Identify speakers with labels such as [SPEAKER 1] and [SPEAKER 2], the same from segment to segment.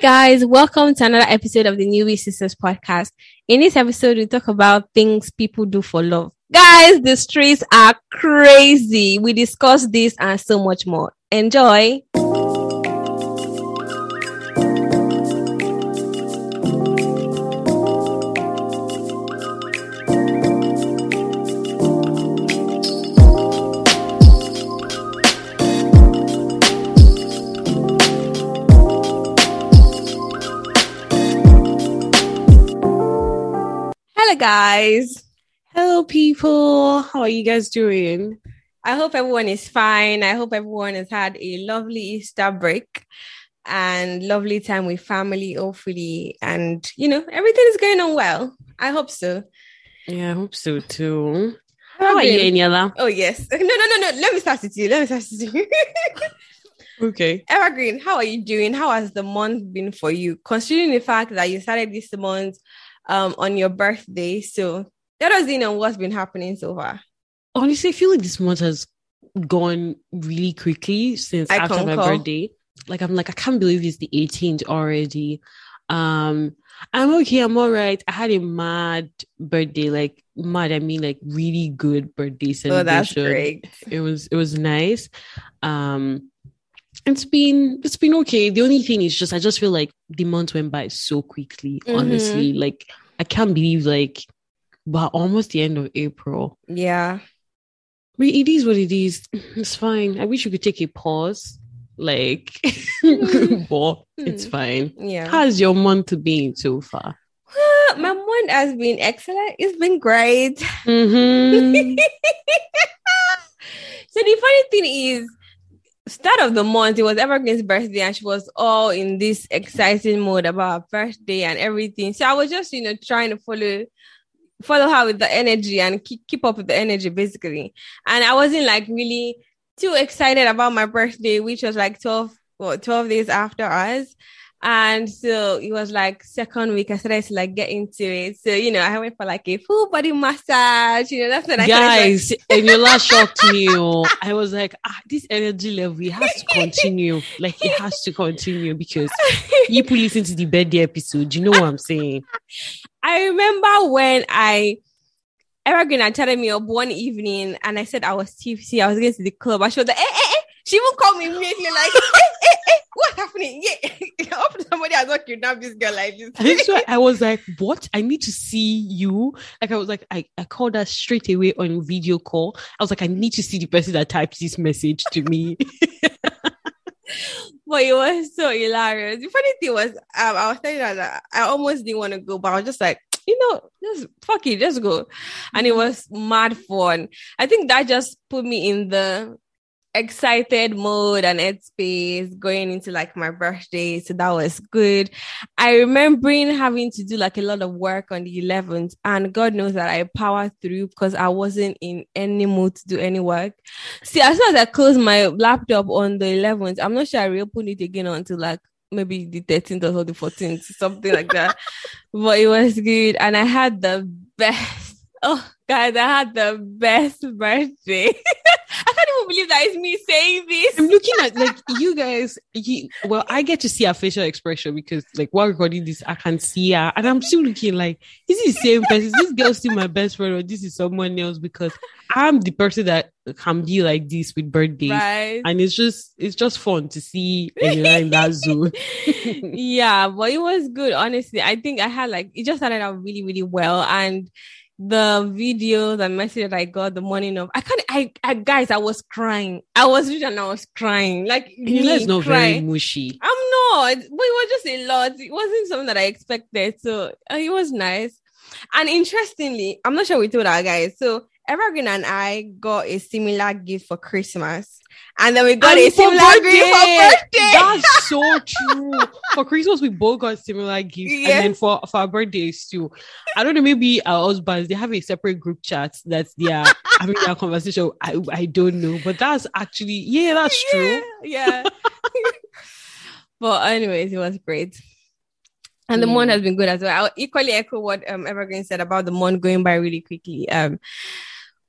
[SPEAKER 1] Guys. Welcome to another episode of the Newbie Sistas podcast. In this episode, we talk about things people do for love. Guys, the streets are crazy. We discuss this and so much more. Enjoy. Guys.
[SPEAKER 2] Hello, people. How are you guys doing?
[SPEAKER 1] I hope everyone is fine. I hope everyone has had a lovely Easter break and lovely time with family, hopefully. And, you know, everything is going on well. I hope so.
[SPEAKER 2] Yeah, I hope so too.
[SPEAKER 1] How
[SPEAKER 2] How are you,
[SPEAKER 1] been? Oh, yes. No, no, no, no. Let me start with you. Let me start with you.
[SPEAKER 2] Okay.
[SPEAKER 1] Evergreen, how are you doing? How has the month been for you? Considering the fact that you started this month um, on your birthday. So let us in on what's been happening so far.
[SPEAKER 2] Honestly, I feel like this month has gone really quickly since
[SPEAKER 1] I
[SPEAKER 2] after my
[SPEAKER 1] concur.
[SPEAKER 2] birthday. Like I'm like, I can't believe it's the 18th already. Um, I'm okay, I'm all right. I had a mad birthday, like mad, I mean like really good birthday celebration.
[SPEAKER 1] Oh, that's great.
[SPEAKER 2] it was it was nice um it's been it's been okay the only thing is just i just feel like the month went by so quickly
[SPEAKER 1] Mhm.
[SPEAKER 2] honestly like i can't believe like but almost the end of april
[SPEAKER 1] Yeah.
[SPEAKER 2] but it is what it is it's fine i wish we could take a pause like but it's
[SPEAKER 1] Hmm.
[SPEAKER 2] fine
[SPEAKER 1] Yeah.
[SPEAKER 2] how's your month been so far
[SPEAKER 1] Well, my month has been excellent. It's been great.
[SPEAKER 2] Mhm.
[SPEAKER 1] so the funny thing is, start of the month, it was Evergreen's birthday, and she was all in this exciting mode about her birthday and everything. So I was just, you know, trying to follow follow her with the energy and keep, keep up with the energy basically. And I wasn't like really too excited about my birthday, which was like 12 what 12 days after us. And so it was like second week, I started to like get into it. So, you know, I went for like a full body massage. You know, that's when I
[SPEAKER 2] guys and your last shocked me oh. i was like ah this energy level it has to continue like it has to continue because you people listen to the birthday episode you know what i'm saying
[SPEAKER 1] I remember when I Evergreen had chatted me up one evening and I said I was tipsy. I was going to the club. I showed the eh, eh, eh. She even called me immediately like, eh, eh, eh, what's happening? Yeah. I hope somebody has not kidnapped this girl like this.
[SPEAKER 2] so i was like what i need to see you like i was like i, I called her straight away on video call i was like i need to see the person that types this message to me
[SPEAKER 1] but it was so hilarious. The funny thing was, um, I was telling her that I almost didn't want to go, but I was just like, you know, just fuck it, just go. And it was mad fun. I think that just put me in the excited mode and headspace going into like my birthday. So that was good. I remembering having to do like a lot of work on the 11th, and God knows that I powered through because I wasn't in any mood to do any work. See, as soon as I closed my laptop on the 11th, I'm not sure I reopened it again until like maybe the 13th or the 14th, something like that. But it was good. And I had the best. Oh, guys, I had the best birthday. Can't believe that it's me saying this.
[SPEAKER 2] I'm looking at like you guys. You, well, I get to see her facial expression because like while recording this, I can see her, and I'm still looking like, is it the same person? Is this girl still my best friend, or this is someone else? Because I'm the person that can be like this with birthdays,
[SPEAKER 1] Right.
[SPEAKER 2] and it's just it's just fun to see Eniola in that zone.
[SPEAKER 1] yeah, but it was good. Honestly, I think I had like it just started out really, really well, and the videos and message that I got the morning of, I can't. I, I guys, I was crying. I was reading and I was crying. Like me
[SPEAKER 2] not very
[SPEAKER 1] crying.
[SPEAKER 2] mushy.
[SPEAKER 1] I'm not, but it was just a lot. It wasn't something that I expected, so uh, it was nice. And interestingly, I'm not sure we told our guys. So Evergreen and I got a similar gift for Christmas, and then we got
[SPEAKER 2] And
[SPEAKER 1] a
[SPEAKER 2] for
[SPEAKER 1] similar gift for birthday.
[SPEAKER 2] That's so true. for Christmas, we both got similar gifts,
[SPEAKER 1] Yes.
[SPEAKER 2] and then for for our birthdays too. I don't know. Maybe our husbands they have a separate group chat that they are having that conversation. I I don't know, but that's actually yeah, that's true.
[SPEAKER 1] Yeah. yeah. but anyways, it was great. And the month
[SPEAKER 2] Yeah.
[SPEAKER 1] has been good as well. I'll equally echo what um, Evergreen said about the month going by really quickly. Um,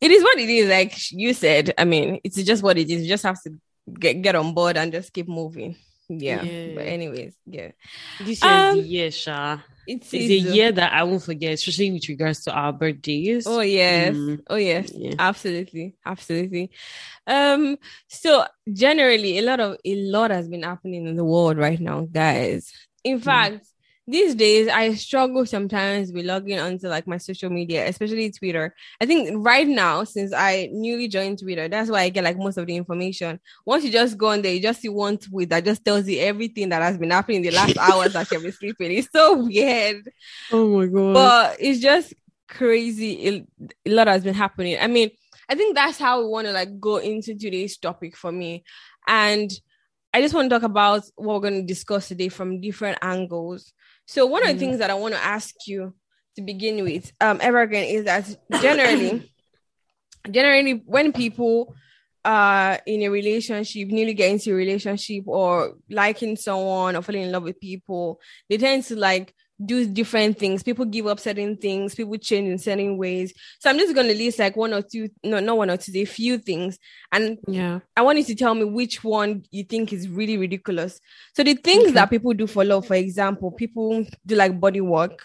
[SPEAKER 1] it is what it is. Like you said, I mean, it's just what it is. You just have to get get on board and just keep moving. yeah.
[SPEAKER 2] Yeah.
[SPEAKER 1] But anyways, yeah.
[SPEAKER 2] This year is
[SPEAKER 1] Um,
[SPEAKER 2] the year, Sha.
[SPEAKER 1] It's,
[SPEAKER 2] It's a year that I won't forget, especially with regards to our birthdays.
[SPEAKER 1] Oh yes.
[SPEAKER 2] Mm.
[SPEAKER 1] Oh yes.
[SPEAKER 2] Yeah.
[SPEAKER 1] Absolutely. Absolutely. Um, so generally a lot of a lot has been happening in the world right now, guys. In fact, these days I struggle sometimes with logging onto like my social media, especially Twitter. I think right now, since I newly joined Twitter, that's why I get like most of the information. Once you just go on there, you just see one tweet that just tells you everything that has been happening in the last hours that you've been sleeping. It's so weird
[SPEAKER 2] Oh my god.
[SPEAKER 1] but it's just crazy. It- a lot has been happening. I mean, I think that's how we want to like go into today's topic for me. And I just want to talk about what we're going to discuss today from different angles. So one of the
[SPEAKER 2] Mm.
[SPEAKER 1] things that I want to ask you to begin with, um, Evergreen, is that generally, generally when people uh in a relationship, newly get into a relationship or liking someone or falling in love with people, they tend to like do different things. People give up certain things, people change in certain ways. So I'm just gonna list like one or two, no, not one or two, a few things. And
[SPEAKER 2] yeah.
[SPEAKER 1] I want you to tell me which one you think is really ridiculous. So the things
[SPEAKER 2] Okay.
[SPEAKER 1] that people do for love, for example, people do like body work.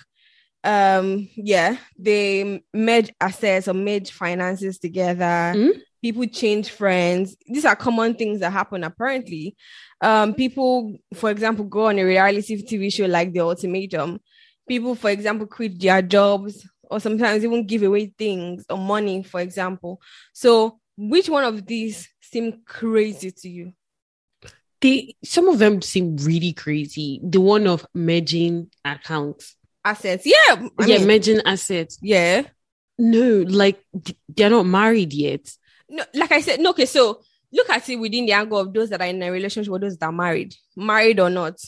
[SPEAKER 1] Um, yeah, they merge assets or merge finances together.
[SPEAKER 2] Mm.
[SPEAKER 1] People change friends. These are common things that happen apparently. Um, people, for example, go on a reality TV show like The Ultimatum. People, for example, quit their jobs or sometimes even give away things or money, for example. So, which one of these seem crazy to you?
[SPEAKER 2] They some of them seem really crazy. The one of merging accounts.
[SPEAKER 1] Assets, yeah, I
[SPEAKER 2] yeah,
[SPEAKER 1] mean,
[SPEAKER 2] merging assets.
[SPEAKER 1] yeah.
[SPEAKER 2] No, like they're not married yet.
[SPEAKER 1] No, like I said, no. Okay, so look at it within the angle of those that are in a relationship or those that are married, married or not.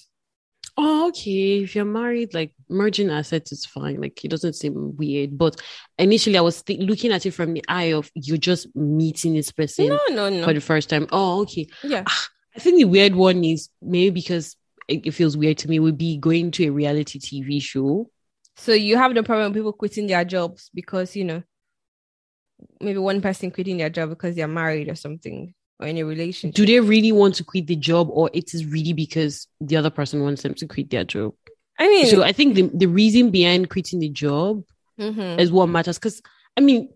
[SPEAKER 2] Oh, okay. If you're married, like merging assets is fine. Like it doesn't seem weird. But initially, I was th- looking at it from the eye of you're just meeting this person
[SPEAKER 1] No, no, no.
[SPEAKER 2] for the first time. Oh, okay.
[SPEAKER 1] yeah, ah,
[SPEAKER 2] I think the weird one is maybe because it, it feels weird to me would be going to a reality TV show.
[SPEAKER 1] So you have the problem with people quitting their jobs because you know maybe one person quitting their job because they're married or something or in a relationship.
[SPEAKER 2] Do they really want to quit the job, or it is really because the other person wants them to quit their job?
[SPEAKER 1] I mean,
[SPEAKER 2] So I think the, the reason behind quitting the job
[SPEAKER 1] mhm.
[SPEAKER 2] is what matters. Because I mean,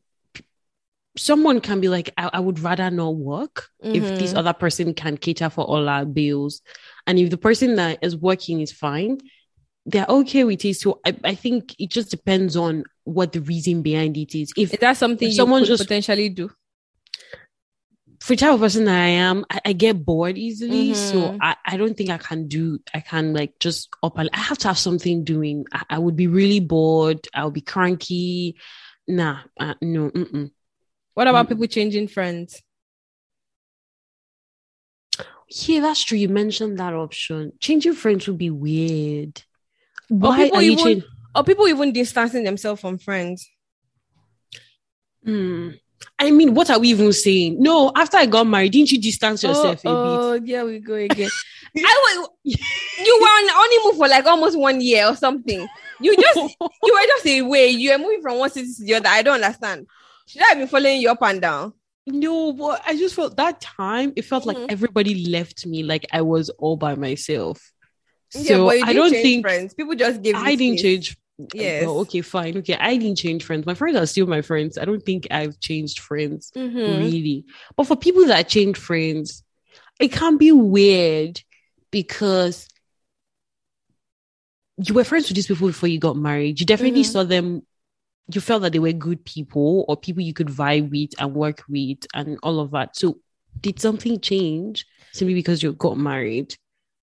[SPEAKER 2] someone can be like, I, I would rather not work if this other person can cater for all our bills, and if the person that is working is fine, they're okay with it. So I, I think it just depends on what the reason behind it is. If
[SPEAKER 1] is that something
[SPEAKER 2] if
[SPEAKER 1] you
[SPEAKER 2] someone
[SPEAKER 1] could
[SPEAKER 2] just-
[SPEAKER 1] potentially do?
[SPEAKER 2] for the type of person that I am, I, I get bored easily. So
[SPEAKER 1] Mhm.
[SPEAKER 2] I, I don't think I can do, I can like just up and I have to have something doing. I, I would be really bored. I'll be cranky. Nah, uh, no, mm-mm.
[SPEAKER 1] What about
[SPEAKER 2] Mm.
[SPEAKER 1] people changing friends?
[SPEAKER 2] Yeah, that's true. You mentioned that option. Changing friends would be weird. Why
[SPEAKER 1] people
[SPEAKER 2] are you
[SPEAKER 1] even
[SPEAKER 2] changing?
[SPEAKER 1] or people even distancing themselves from friends?
[SPEAKER 2] Hmm. I mean, what are we even saying? No, after I got married, didn't you distance yourself
[SPEAKER 1] oh,
[SPEAKER 2] a bit?
[SPEAKER 1] oh, yeah, we go again. I was, you were on honeymoon for like almost one year or something. You just you were just away. You were moving from one city to the other. I don't understand. Should I have been following you up and down?
[SPEAKER 2] No, but I just felt that time it felt
[SPEAKER 1] Mhm.
[SPEAKER 2] like everybody left me, like I was all by myself.
[SPEAKER 1] Yeah,
[SPEAKER 2] So I don't think
[SPEAKER 1] friends. People just gave.
[SPEAKER 2] I didn't change.
[SPEAKER 1] Yes.
[SPEAKER 2] Oh, okay, fine. Okay, I didn't change friends. My friends are still my friends. I don't think I've changed friends
[SPEAKER 1] Mhm.
[SPEAKER 2] really. But for people that change friends, it can be weird because you were friends with these people before you got married. You definitely
[SPEAKER 1] Mhm.
[SPEAKER 2] saw them. You felt that they were good people or people you could vibe with and work with and all of that. So, did something change simply because you got married?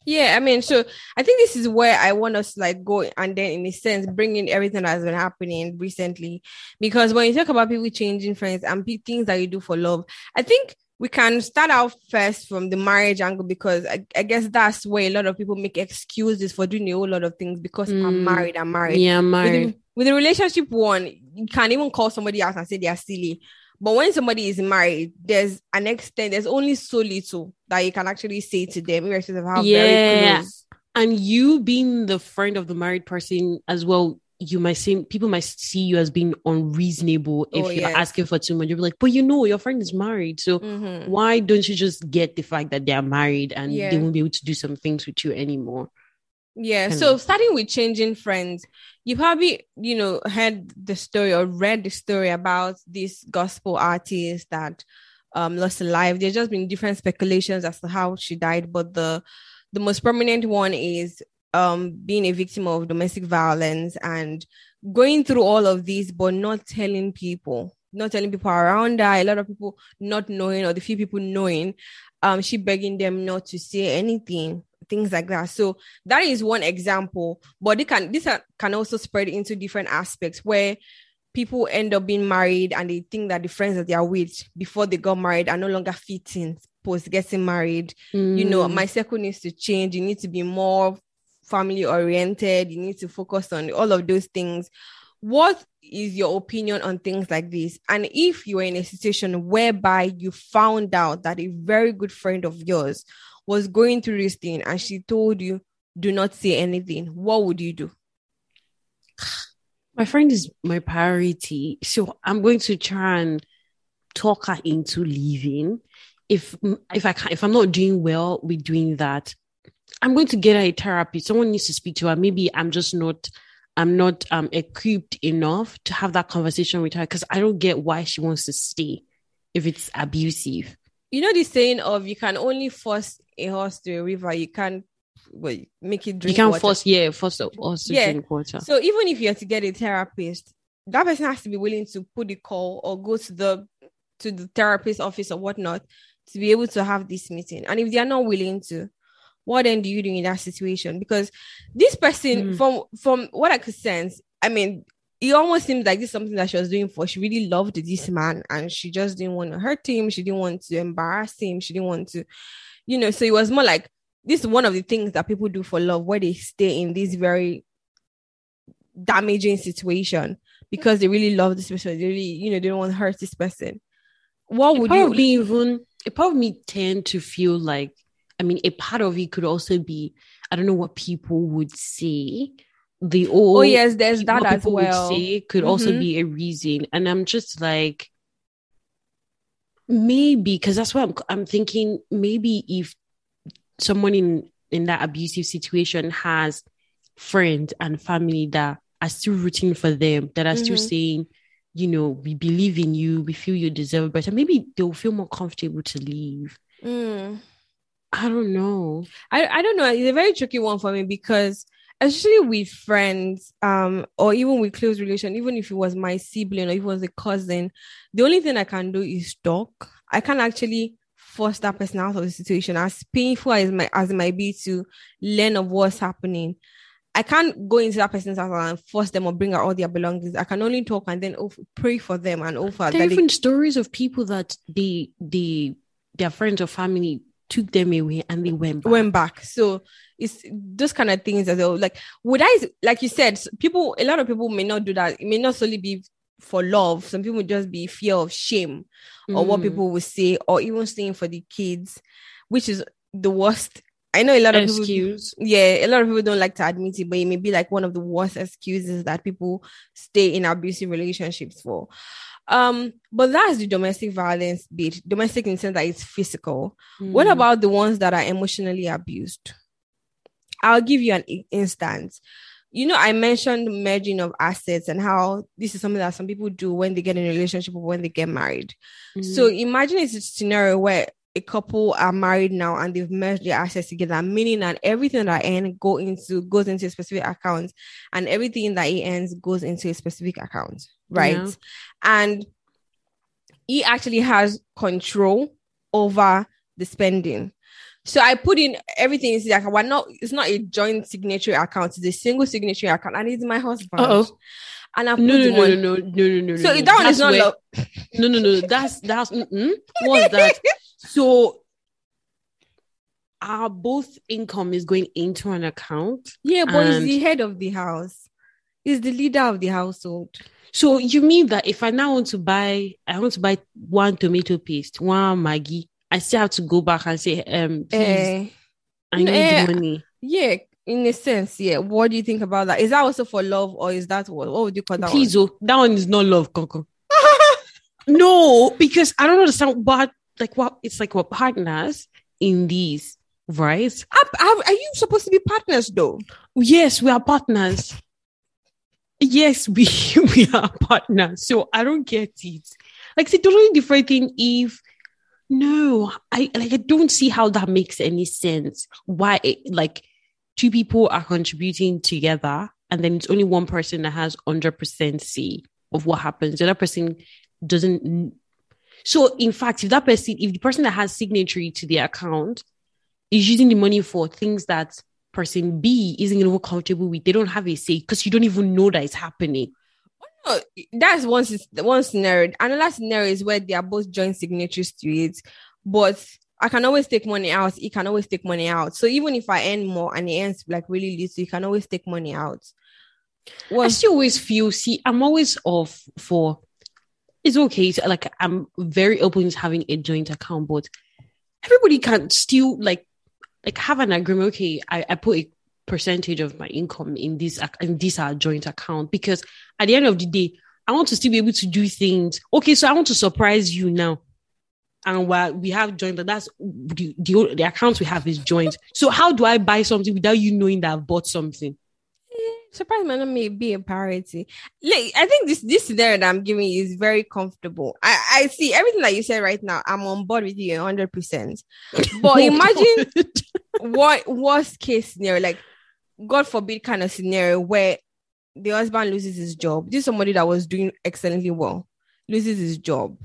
[SPEAKER 1] Yeah, I mean, so I think this is where I want us to like go and then, in a sense, bring in everything that's been happening recently. Because when you talk about people changing friends and things that you do for love, I think we can start out first from the marriage angle because I, I guess that's where a lot of people make excuses for doing a whole lot of things because I'm
[SPEAKER 2] Mm.
[SPEAKER 1] married, I'm married.
[SPEAKER 2] Yeah,
[SPEAKER 1] With
[SPEAKER 2] married.
[SPEAKER 1] the, with the relationship one, you can't even call somebody else and say they are silly. But when somebody is married, there's an extent, there's only so little that you can actually say to them, irrespective of how very
[SPEAKER 2] Yeah.
[SPEAKER 1] close.
[SPEAKER 2] and you being the friend of the married person as well you might see people might see you as being unreasonable if
[SPEAKER 1] Oh,
[SPEAKER 2] you're
[SPEAKER 1] yes.
[SPEAKER 2] asking for too much. You'll be like, but you know, your friend is married. So
[SPEAKER 1] Mhm.
[SPEAKER 2] why don't you just get the fact that they're married and
[SPEAKER 1] Yeah.
[SPEAKER 2] they won't be able to do some things with you anymore?
[SPEAKER 1] Yeah.
[SPEAKER 2] Kind
[SPEAKER 1] So starting with changing friends, you probably, you know, heard the story or read the story about this gospel artist that um lost her life. There's just been different speculations as to how she died, but the the most prominent one is um being a victim of domestic violence and going through all of this, but not telling people, not telling people around her, a lot of people not knowing or the few people knowing, um, she begging them not to say anything, things like that. So that is one example but they can this can also spread into different aspects where people end up being married and they think that the friends that they are with before they got married are no longer fitting post getting married. You know
[SPEAKER 2] Mm.
[SPEAKER 1] my circle needs to change. You need to be more family oriented. You need to focus on all of those things. What is your opinion on things like this? And if you are in a situation whereby you found out that a very good friend of yours was going through this thing and she told you do not say anything what would you do
[SPEAKER 2] my friend is my priority. So I'm going to try and talk her into leaving. If if I can if I'm not doing well with doing that, I'm going to get her a therapy. Someone needs to speak to her. Maybe I'm just not I'm not um equipped enough to have that conversation with her because I don't get why she wants to stay if it's abusive.
[SPEAKER 1] You know the saying of you can only force a horse to a river you can't well, make it drink
[SPEAKER 2] you can't
[SPEAKER 1] water.
[SPEAKER 2] force yeah, force the horse to
[SPEAKER 1] Yeah.
[SPEAKER 2] drink water.
[SPEAKER 1] So even if you're to get a therapist, that person has to be willing to put the call or go to the to the therapist office or whatnot to be able to have this meeting. And if they are not willing to, what then do you do in that situation? Because this person,
[SPEAKER 2] Mm.
[SPEAKER 1] from from what I could sense, I mean, it almost seems like this is something that she was doing for. She really loved this man, and she just didn't want to hurt him. She didn't want to embarrass him. She didn't want to, you know. So it was more like this is one of the things that people do for love, where they stay in this very damaging situation because they really love this person. They really, you know, they don't want to hurt this person. What would
[SPEAKER 2] part
[SPEAKER 1] you
[SPEAKER 2] even a part of me tend to feel like I mean a part of it could also be I don't know what people would say. The old
[SPEAKER 1] Oh yes, there's that as well.
[SPEAKER 2] say could also
[SPEAKER 1] Mhm.
[SPEAKER 2] be a reason. And I'm just like maybe because that's what I'm I'm thinking maybe if someone in in that abusive situation has friends and family that are still rooting for them, that are still
[SPEAKER 1] Mhm.
[SPEAKER 2] saying, you know, we believe in you, we feel you deserve better. Maybe they'll feel more comfortable to leave.
[SPEAKER 1] Mm.
[SPEAKER 2] I don't know.
[SPEAKER 1] I, I don't know. It's a very tricky one for me because especially with friends, um, or even with close relation, even if it was my sibling or if it was a cousin, the only thing I can do is talk. I can't actually force that person out of the situation. As painful as my as it might be to learn of what's happening. I can't go into that person's house and force them or bring out all their belongings. I can only talk and then pray for them and offer
[SPEAKER 2] There are
[SPEAKER 1] they
[SPEAKER 2] stories of people that they they their friends or family took them away and they went back.
[SPEAKER 1] went back. So it's those kind of things as well. Like, would I, like you said, people, a lot of people may not do that. It may not solely be for love. Some people just be fear of shame or what
[SPEAKER 2] Mm.
[SPEAKER 1] people will say, or even staying for the kids, which is the worst. I know a lot of people.
[SPEAKER 2] excuse.
[SPEAKER 1] Yeah, a lot of people don't like to admit it, but it may be like one of the worst excuses that people stay in abusive relationships for. Um, but that's the domestic violence bit, domestic in the sense that it's physical. What
[SPEAKER 2] Mm.
[SPEAKER 1] about the ones that are emotionally abused? I'll give you an instance. You know, I mentioned merging of assets and how this is something that some people do when they get in a relationship or when they get married. So
[SPEAKER 2] Mm.
[SPEAKER 1] imagine it's a scenario where a couple are married now and they've merged their assets together, meaning that everything that earn go into goes into a specific account, and everything that he earns goes into a specific account, right?
[SPEAKER 2] Yeah.
[SPEAKER 1] And he actually has control over the spending. So I put in everything into the account. We're not, it's not a joint signatory account, it's a single signatory account, and it's my husband.
[SPEAKER 2] Uh-oh.
[SPEAKER 1] And I put
[SPEAKER 2] no, no, no,
[SPEAKER 1] one.
[SPEAKER 2] no, no, no, no, no.
[SPEAKER 1] So
[SPEAKER 2] no.
[SPEAKER 1] that one is not
[SPEAKER 2] where-
[SPEAKER 1] love.
[SPEAKER 2] No, no, no. That's that's mm-mm. what's that? So our both income is going into an account.
[SPEAKER 1] Yeah, but he's the head of the house. He's the leader of the household.
[SPEAKER 2] So you mean that if I now want to buy, I want to buy one tomato paste, one Maggi, I still have to go back and say, um, please,
[SPEAKER 1] Eh,
[SPEAKER 2] I need the money.
[SPEAKER 1] yeah, in a sense, yeah. What do you think about that? Is that also for love, or is that what? What would you call that?
[SPEAKER 2] Please, oh, that one is not love, Coco. no, because I don't understand what like what it's like we're partners in these, right?
[SPEAKER 1] Are, are, you supposed to be partners though?
[SPEAKER 2] Yes, we are partners. Yes, we we are partners. So I don't get it. Like it's a totally different thing if no, I like I don't see how that makes any sense. Why it, like two people are contributing together and then it's only one person that has 100% say of what happens. The other person doesn't. So, in fact, if that person, if the person that has signatory to the account is using the money for things that person B isn't even comfortable with, they don't have a say because you don't even know that it's happening.
[SPEAKER 1] Oh, that's one one scenario. Another scenario is where they are both joint signatories to it, but I can always take money out. He can always take money out. So even if I earn more and he earns like really little, you can always take money out.
[SPEAKER 2] Well, I still always feel. See, I'm always off for. It's okay. To, like I'm very open to having a joint account, but everybody can still like like have an agreement. Okay, I, I put a percentage of my income in this in this our joint account because at the end of the day, I want to still be able to do things. Okay, so I want to surprise you now and while we have joint, that's the, the, the accounts we have is joint. So how do I buy something without you knowing that I've bought something?
[SPEAKER 1] Surprise might not may be a priority. Like, I think this this scenario that I'm giving you is very comfortable. I, I see everything that you said right now. I'm on board with you 100. percent But imagine what worst case scenario, like God forbid, kind of scenario where the husband loses his job. This is somebody that was doing excellently well, loses his job,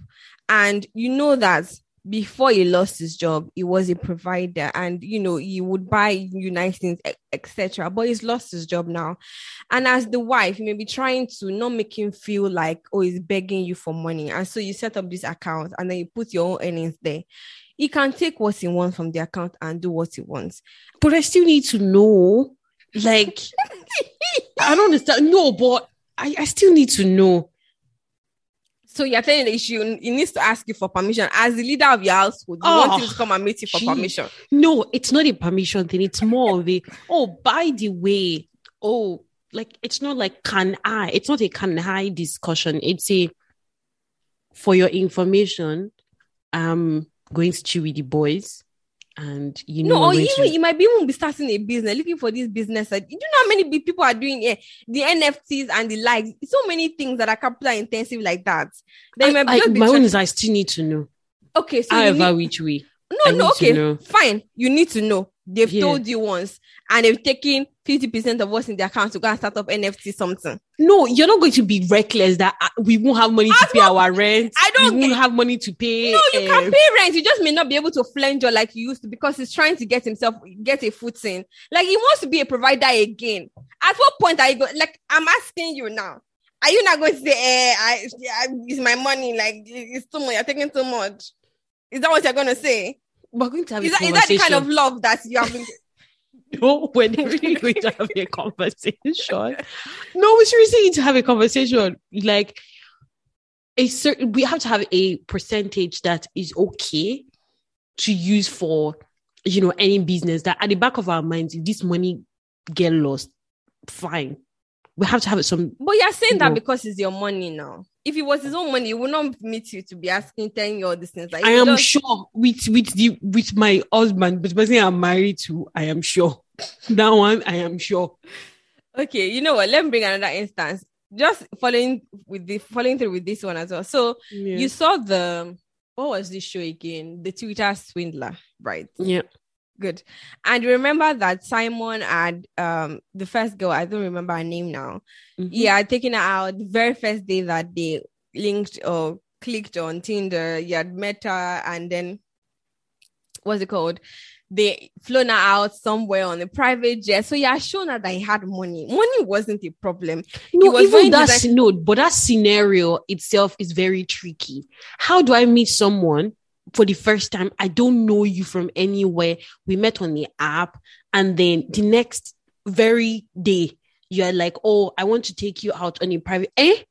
[SPEAKER 1] and you know that before he lost his job, he was a provider and you know he would buy you nice things, etc. But he's lost his job now. And as the wife, you may be trying to not make him feel like, oh, he's begging you for money. And so you set up this account and then you put your own earnings there. He can take what he wants from the account and do what he wants.
[SPEAKER 2] But I still need to know. Like, I don't understand. No, but I, I still need to know
[SPEAKER 1] so you're telling the issue, he needs to ask you for permission as the leader of your household. You oh, want him ah, to come and meet you for gee. permission.
[SPEAKER 2] No, it's not a permission thing. It's more of a oh, by the way, oh, like it's not like can I? It's not a can I discussion. It's a for your information. I'm going to chill with the boys and you know,
[SPEAKER 1] no, or even to... you might be even be starting a business, looking for this business. Like, you know how many people are doing it, the NFTs and the likes. So many things that are capital intensive like that.
[SPEAKER 2] Then I, I, my own is I still need to know.
[SPEAKER 1] Okay,
[SPEAKER 2] so however need... which way.
[SPEAKER 1] No, I no, okay, fine. You need to know. They've yeah. told you once, and they've taken 50% of what's in the account to go and start up NFT something.
[SPEAKER 2] No, you're not going to be reckless that uh, we won't have money to pay our rent. I don't we won't have money to pay.
[SPEAKER 1] No, you can pay rent. You just may not be able to flange your like you used to because he's trying to get himself get a footing. Like he wants to be a provider again. At what point are you going? Like I'm asking you now. Are you not going to say, eh, I, I, it's my money, like it's too much, you're taking too much? Is that what you're gonna say?
[SPEAKER 2] We're going to have
[SPEAKER 1] is, that, is that the kind of love that you have been
[SPEAKER 2] no, we're really going to have a conversation. No, we seriously need to have a conversation. Like a certain, we have to have a percentage that is okay to use for, you know, any business. That at the back of our minds, if this money get lost, fine. We have to have it some.
[SPEAKER 1] But you're saying you that know. because it's your money now if it was his own money, he would not meet you to be asking, telling you all these things.
[SPEAKER 2] Like, I am sure with with the with my husband, but person I'm married to, I am sure. that one, I am sure.
[SPEAKER 1] Okay, you know what? Let me bring another instance. Just following with the following through with this one as well. So yeah. you saw the what was this show again? The Tinder Swindler, right?
[SPEAKER 2] Yeah.
[SPEAKER 1] Good. And remember that Simon had um the first girl, I don't remember her name now. Mm-hmm. Yeah, taking her out the very first day that they linked or clicked on Tinder. You had met her and then what's it called? They flown her out somewhere on a private jet. So yeah, shown her that he had money. Money wasn't a problem.
[SPEAKER 2] No, even that no, but that scenario itself is very tricky. How do I meet someone for the first time. I don't know you from anywhere. We met on the app. And then the next very day, you're like, oh, I want to take you out on a private. Eh?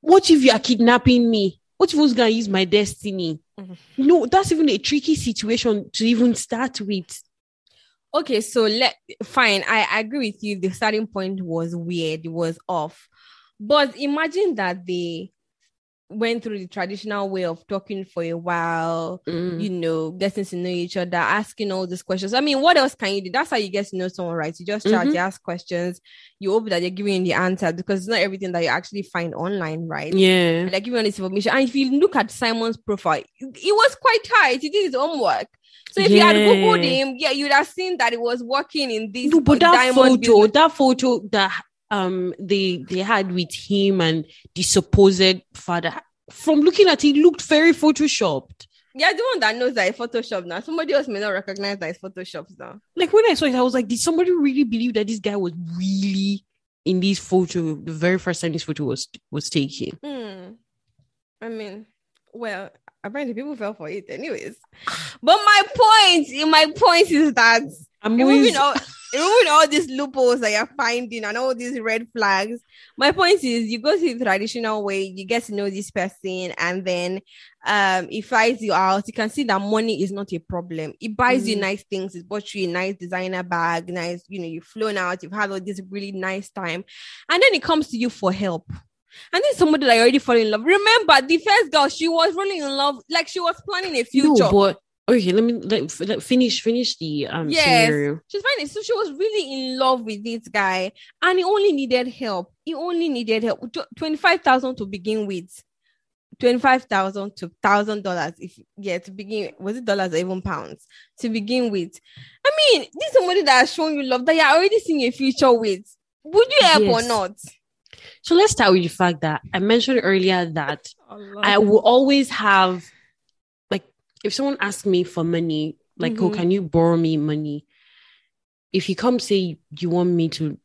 [SPEAKER 2] What if you are kidnapping me? What if who's going to use my destiny? Mm-hmm. No, that's even a tricky situation to even start with.
[SPEAKER 1] okay, so let fine. I, I agree with you. The starting point was weird. It was off. But imagine that they went through the traditional way of talking for a while,
[SPEAKER 2] Mm.
[SPEAKER 1] you know, getting to know each other, asking all these questions. I mean, what else can you do? That's how you get to know someone, right? You just chat,
[SPEAKER 2] Mhm.
[SPEAKER 1] you ask questions, you hope that they're giving you the answer because it's not everything that you actually find online, right?
[SPEAKER 2] Yeah.
[SPEAKER 1] Like giving all this information. And if you look at Simon's profile, it it was quite tight. He did his homework. So if you had googled him, yeah, you'd have seen that he was working in this
[SPEAKER 2] No, but that
[SPEAKER 1] diamond
[SPEAKER 2] photo,
[SPEAKER 1] business.
[SPEAKER 2] that photo that um they they had with him and the supposed father, from looking at it, looked very photoshopped.
[SPEAKER 1] Yeah, the one that knows that it's Photoshop now. Somebody else may not recognize that it's Photoshop now.
[SPEAKER 2] Like when I saw it, I was like, did somebody really believe that this guy was really in this photo the very first time this photo was was taken?
[SPEAKER 1] Hmm. I mean, well, apparently people fell for it anyways. But my point, my point is that
[SPEAKER 2] I'm always
[SPEAKER 1] all, removing all these loopholes that you're finding and all these red flags. My point is, you go through the traditional way, you get to know this person, and then um, he flies you out. You can see that money is not a problem. He buys you
[SPEAKER 2] Mm.
[SPEAKER 1] nice things. He bought you a nice designer bag, nice. You know, you've flown out. You've had all this really nice time, and then he comes to you for help. And then somebody that you already fall in love. Remember, the first girl, she was really in love, like she was planning a future.
[SPEAKER 2] no, but okay, let me let, let- finish finish the um
[SPEAKER 1] Yes.
[SPEAKER 2] scenario.
[SPEAKER 1] She's fine. So she was really in love with this guy, and he only needed help. He only needed help. Twenty five thousand to begin with. Twenty five thousand to thousand dollars. If yeah, to begin was it dollars or even pounds to begin with. I mean, this is somebody that has shown you love that you're already seeing a future with. Would you help or not?
[SPEAKER 2] So let's start with the fact that I mentioned earlier that I will always have if someone asks me for money, like, oh,
[SPEAKER 1] Mhm.
[SPEAKER 2] can you borrow me money? If you come say you want me to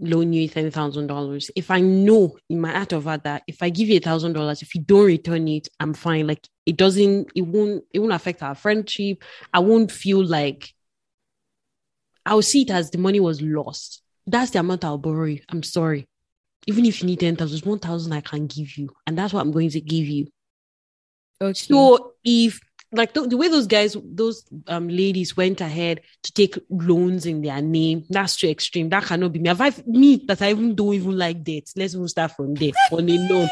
[SPEAKER 2] loan you ten thousand dollars, if I know in my heart of heart that if I give you a thousand dollars, if you don't return it, I'm fine. Like it doesn't, it won't, it won't affect our friendship. I won't feel like I'll see it as the money was lost. That's the amount I'll borrow you. I'm sorry. Even if you need 10,000, 1,000 I can give you. And that's what I'm going to give you.
[SPEAKER 1] okay.
[SPEAKER 2] So if like the, the way those guys, those um ladies went ahead to take loans in their name, that's too extreme. That cannot be me. Have I me that I even don't even like debt? Let's even start from there. On a loan.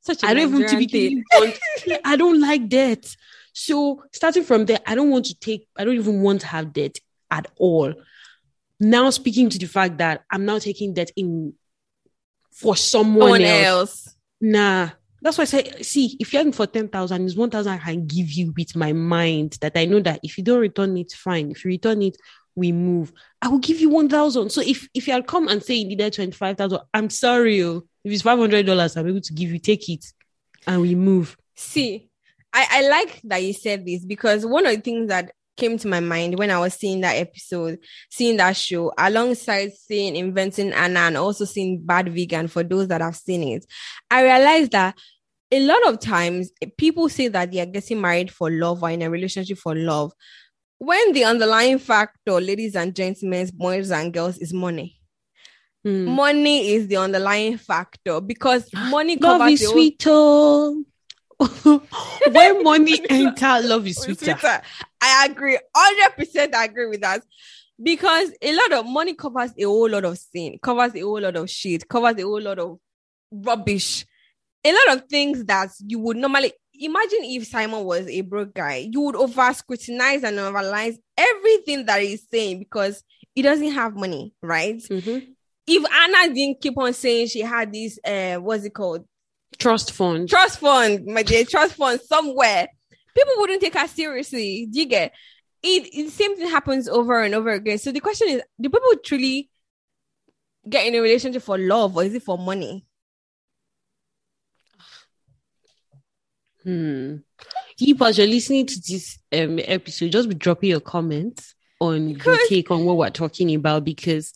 [SPEAKER 1] Such a
[SPEAKER 2] I don't even
[SPEAKER 1] Nigerian
[SPEAKER 2] typically I don't like debt. So starting from there, I don't want to take, I don't even want to have debt at all. Now speaking to the fact that I'm now taking debt in for someone,
[SPEAKER 1] Someone
[SPEAKER 2] else.
[SPEAKER 1] else.
[SPEAKER 2] Nah. That's why I say, see, if you're in for 10,000, it's 1,000 I can give you with my mind that I know that if you don't return it, fine. If you return it, we move. I will give you 1,000. So if, if you come and say you needed 25,000, I'm sorry. Oh. If it's $500, I'm able to give you, take it and we move.
[SPEAKER 1] See, I, I like that you said this because one of the things that came to my mind when I was seeing that episode, seeing that show, alongside seeing Inventing Anna and also seeing Bad Vegan for those that have seen it, I realized that a lot of times people say that they are getting married for love or in a relationship for love. When the underlying factor, ladies and gentlemen, boys and girls, is money.
[SPEAKER 2] Hmm.
[SPEAKER 1] Money is the underlying factor because money
[SPEAKER 2] Love
[SPEAKER 1] covers
[SPEAKER 2] is
[SPEAKER 1] the whole-
[SPEAKER 2] sweeter. When money enter, love is
[SPEAKER 1] With
[SPEAKER 2] sweeter.
[SPEAKER 1] I agree. 100% I agree with that. Because a lot of money covers a whole lot of sin, covers a whole lot of shit, covers a whole lot of rubbish. A lot of things that you would normally imagine if Simon was a broke guy, you would over scrutinize and overanalyze everything that he's saying because he doesn't have money, right?
[SPEAKER 2] Mhm.
[SPEAKER 1] If Anna didn't keep on saying she had this, uh, what's it called?
[SPEAKER 2] Trust fund.
[SPEAKER 1] trust fund, my dear, trust fund somewhere. People wouldn't take us seriously. Do you get it? it? The same thing happens over and over again. So the question is: Do people truly get in a relationship for love, or is it for money?
[SPEAKER 2] Hmm. If as you're listening to this um, episode, just be dropping your comments on your take on what we're talking about because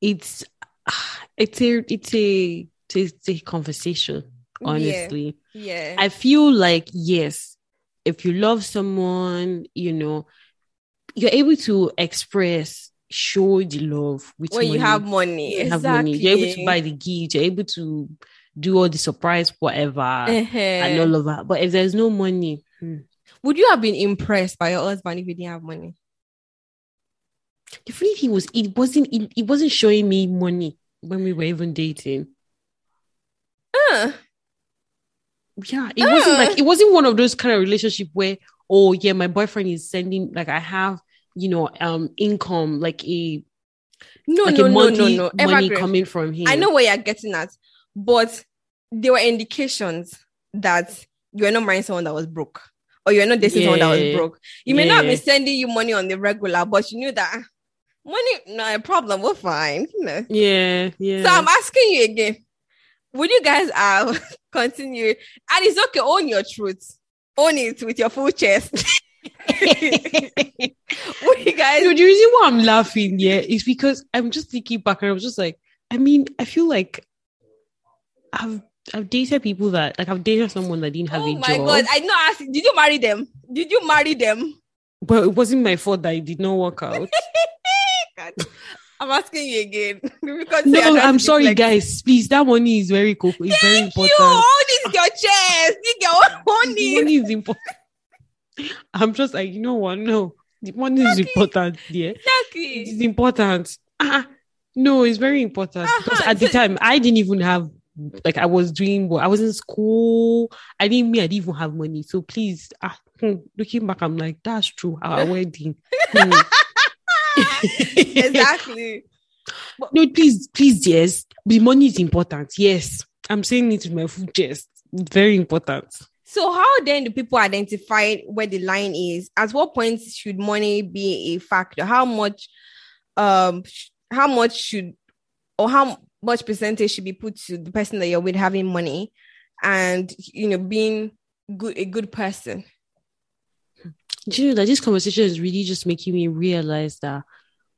[SPEAKER 2] it's it's a it's a it's a conversation. Honestly,
[SPEAKER 1] Yeah,
[SPEAKER 2] I feel like yes, if you love someone, you know, you're able to express, show the love with
[SPEAKER 1] when you have money,
[SPEAKER 2] You have
[SPEAKER 1] exactly.
[SPEAKER 2] money. You're able to buy the gift. You're able to do all the surprise, whatever,
[SPEAKER 1] Uh-huh.
[SPEAKER 2] and all of that. But if there's no money, hmm,
[SPEAKER 1] Would you have been impressed by your husband if you didn't have money?
[SPEAKER 2] The funny thing was, it wasn't. It, it wasn't showing me money when we were even dating.
[SPEAKER 1] Uh,
[SPEAKER 2] Yeah, it wasn't
[SPEAKER 1] Uh.
[SPEAKER 2] like it wasn't one of those kind of relationship where, oh yeah, my boyfriend is sending like I have, you know, um, income like a
[SPEAKER 1] no,
[SPEAKER 2] like
[SPEAKER 1] no,
[SPEAKER 2] a
[SPEAKER 1] no, no, no.
[SPEAKER 2] money
[SPEAKER 1] Evergreen.
[SPEAKER 2] coming from him.
[SPEAKER 1] I know where you're getting at, but there were indications that you are not marrying someone that was broke, or you're not dating someone that was broke. You may not be sending you money on the regular, but you knew that ah, money not a problem. We're fine, you know.
[SPEAKER 2] Yeah, yeah.
[SPEAKER 1] So I'm asking you again: Would you guys uh, continue? And it's okay. Own your truth. Own it with your full chest. Would you guys?
[SPEAKER 2] No, the reason why I'm laughing, yeah, is because I'm just thinking back and I was just like, I mean, I feel like I've I've dated people that like I've dated someone that didn't have
[SPEAKER 1] Oh
[SPEAKER 2] a
[SPEAKER 1] my god! I know. Ask, did you marry them? Did you marry them?
[SPEAKER 2] But it wasn't my fault that it did not work out.
[SPEAKER 1] I'm asking you again. because
[SPEAKER 2] no, I'm sorry,
[SPEAKER 1] deflect.
[SPEAKER 2] guys. Please, that money is very cool. It's very
[SPEAKER 1] Thank
[SPEAKER 2] important.
[SPEAKER 1] you. Hold it your chest. You get money.
[SPEAKER 2] money is important. I'm just like, you know what? No, the money is important. Yeah, it
[SPEAKER 1] Exactly.
[SPEAKER 2] is important. Ah, no, it's very important because
[SPEAKER 1] Uh-huh.
[SPEAKER 2] at the time I didn't even have like I was doing what I was in school. I didn't me. I didn't even have money. So please, ah, hmm, looking back, I'm like, that's true. Our wedding. Hmm.
[SPEAKER 1] exactly.
[SPEAKER 2] No, please, please, yes. The money is important. Yes. I'm saying it with my full chest. It's very important.
[SPEAKER 1] So how then do people identify where the line is? At what point should money be a factor? How much um sh- how much should or how much percentage should be put to the person that you're with having money and you know being good a good person?
[SPEAKER 2] Do you know that this conversation is really just making me realize that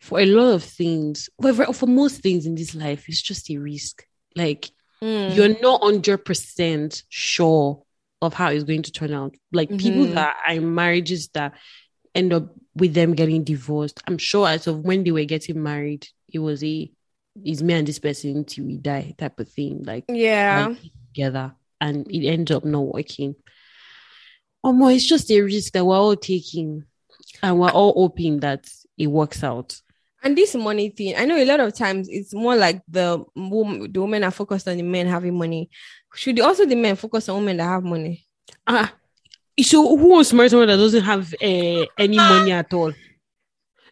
[SPEAKER 2] for a lot of things, well, for- for most things in this life, it's just a risk. Like
[SPEAKER 1] Mm.
[SPEAKER 2] you're not hundred percent sure of how it's going to turn out. Like people
[SPEAKER 1] Mhm.
[SPEAKER 2] that are in marriages that end up with them getting divorced. I'm sure as of when they were getting married, it was a is me and this person till we die type of thing. Like
[SPEAKER 1] yeah.
[SPEAKER 2] like, together and it ends up not working. Oh my, it's just a risk that we're all taking and we're all hoping that it works out.
[SPEAKER 1] And this money thing, I know a lot of times it's more like the woman, the women are focused on the men having money. Should also the men focus on women that have money?
[SPEAKER 2] Ah, so who wants to marry someone that doesn't have uh, any money at all?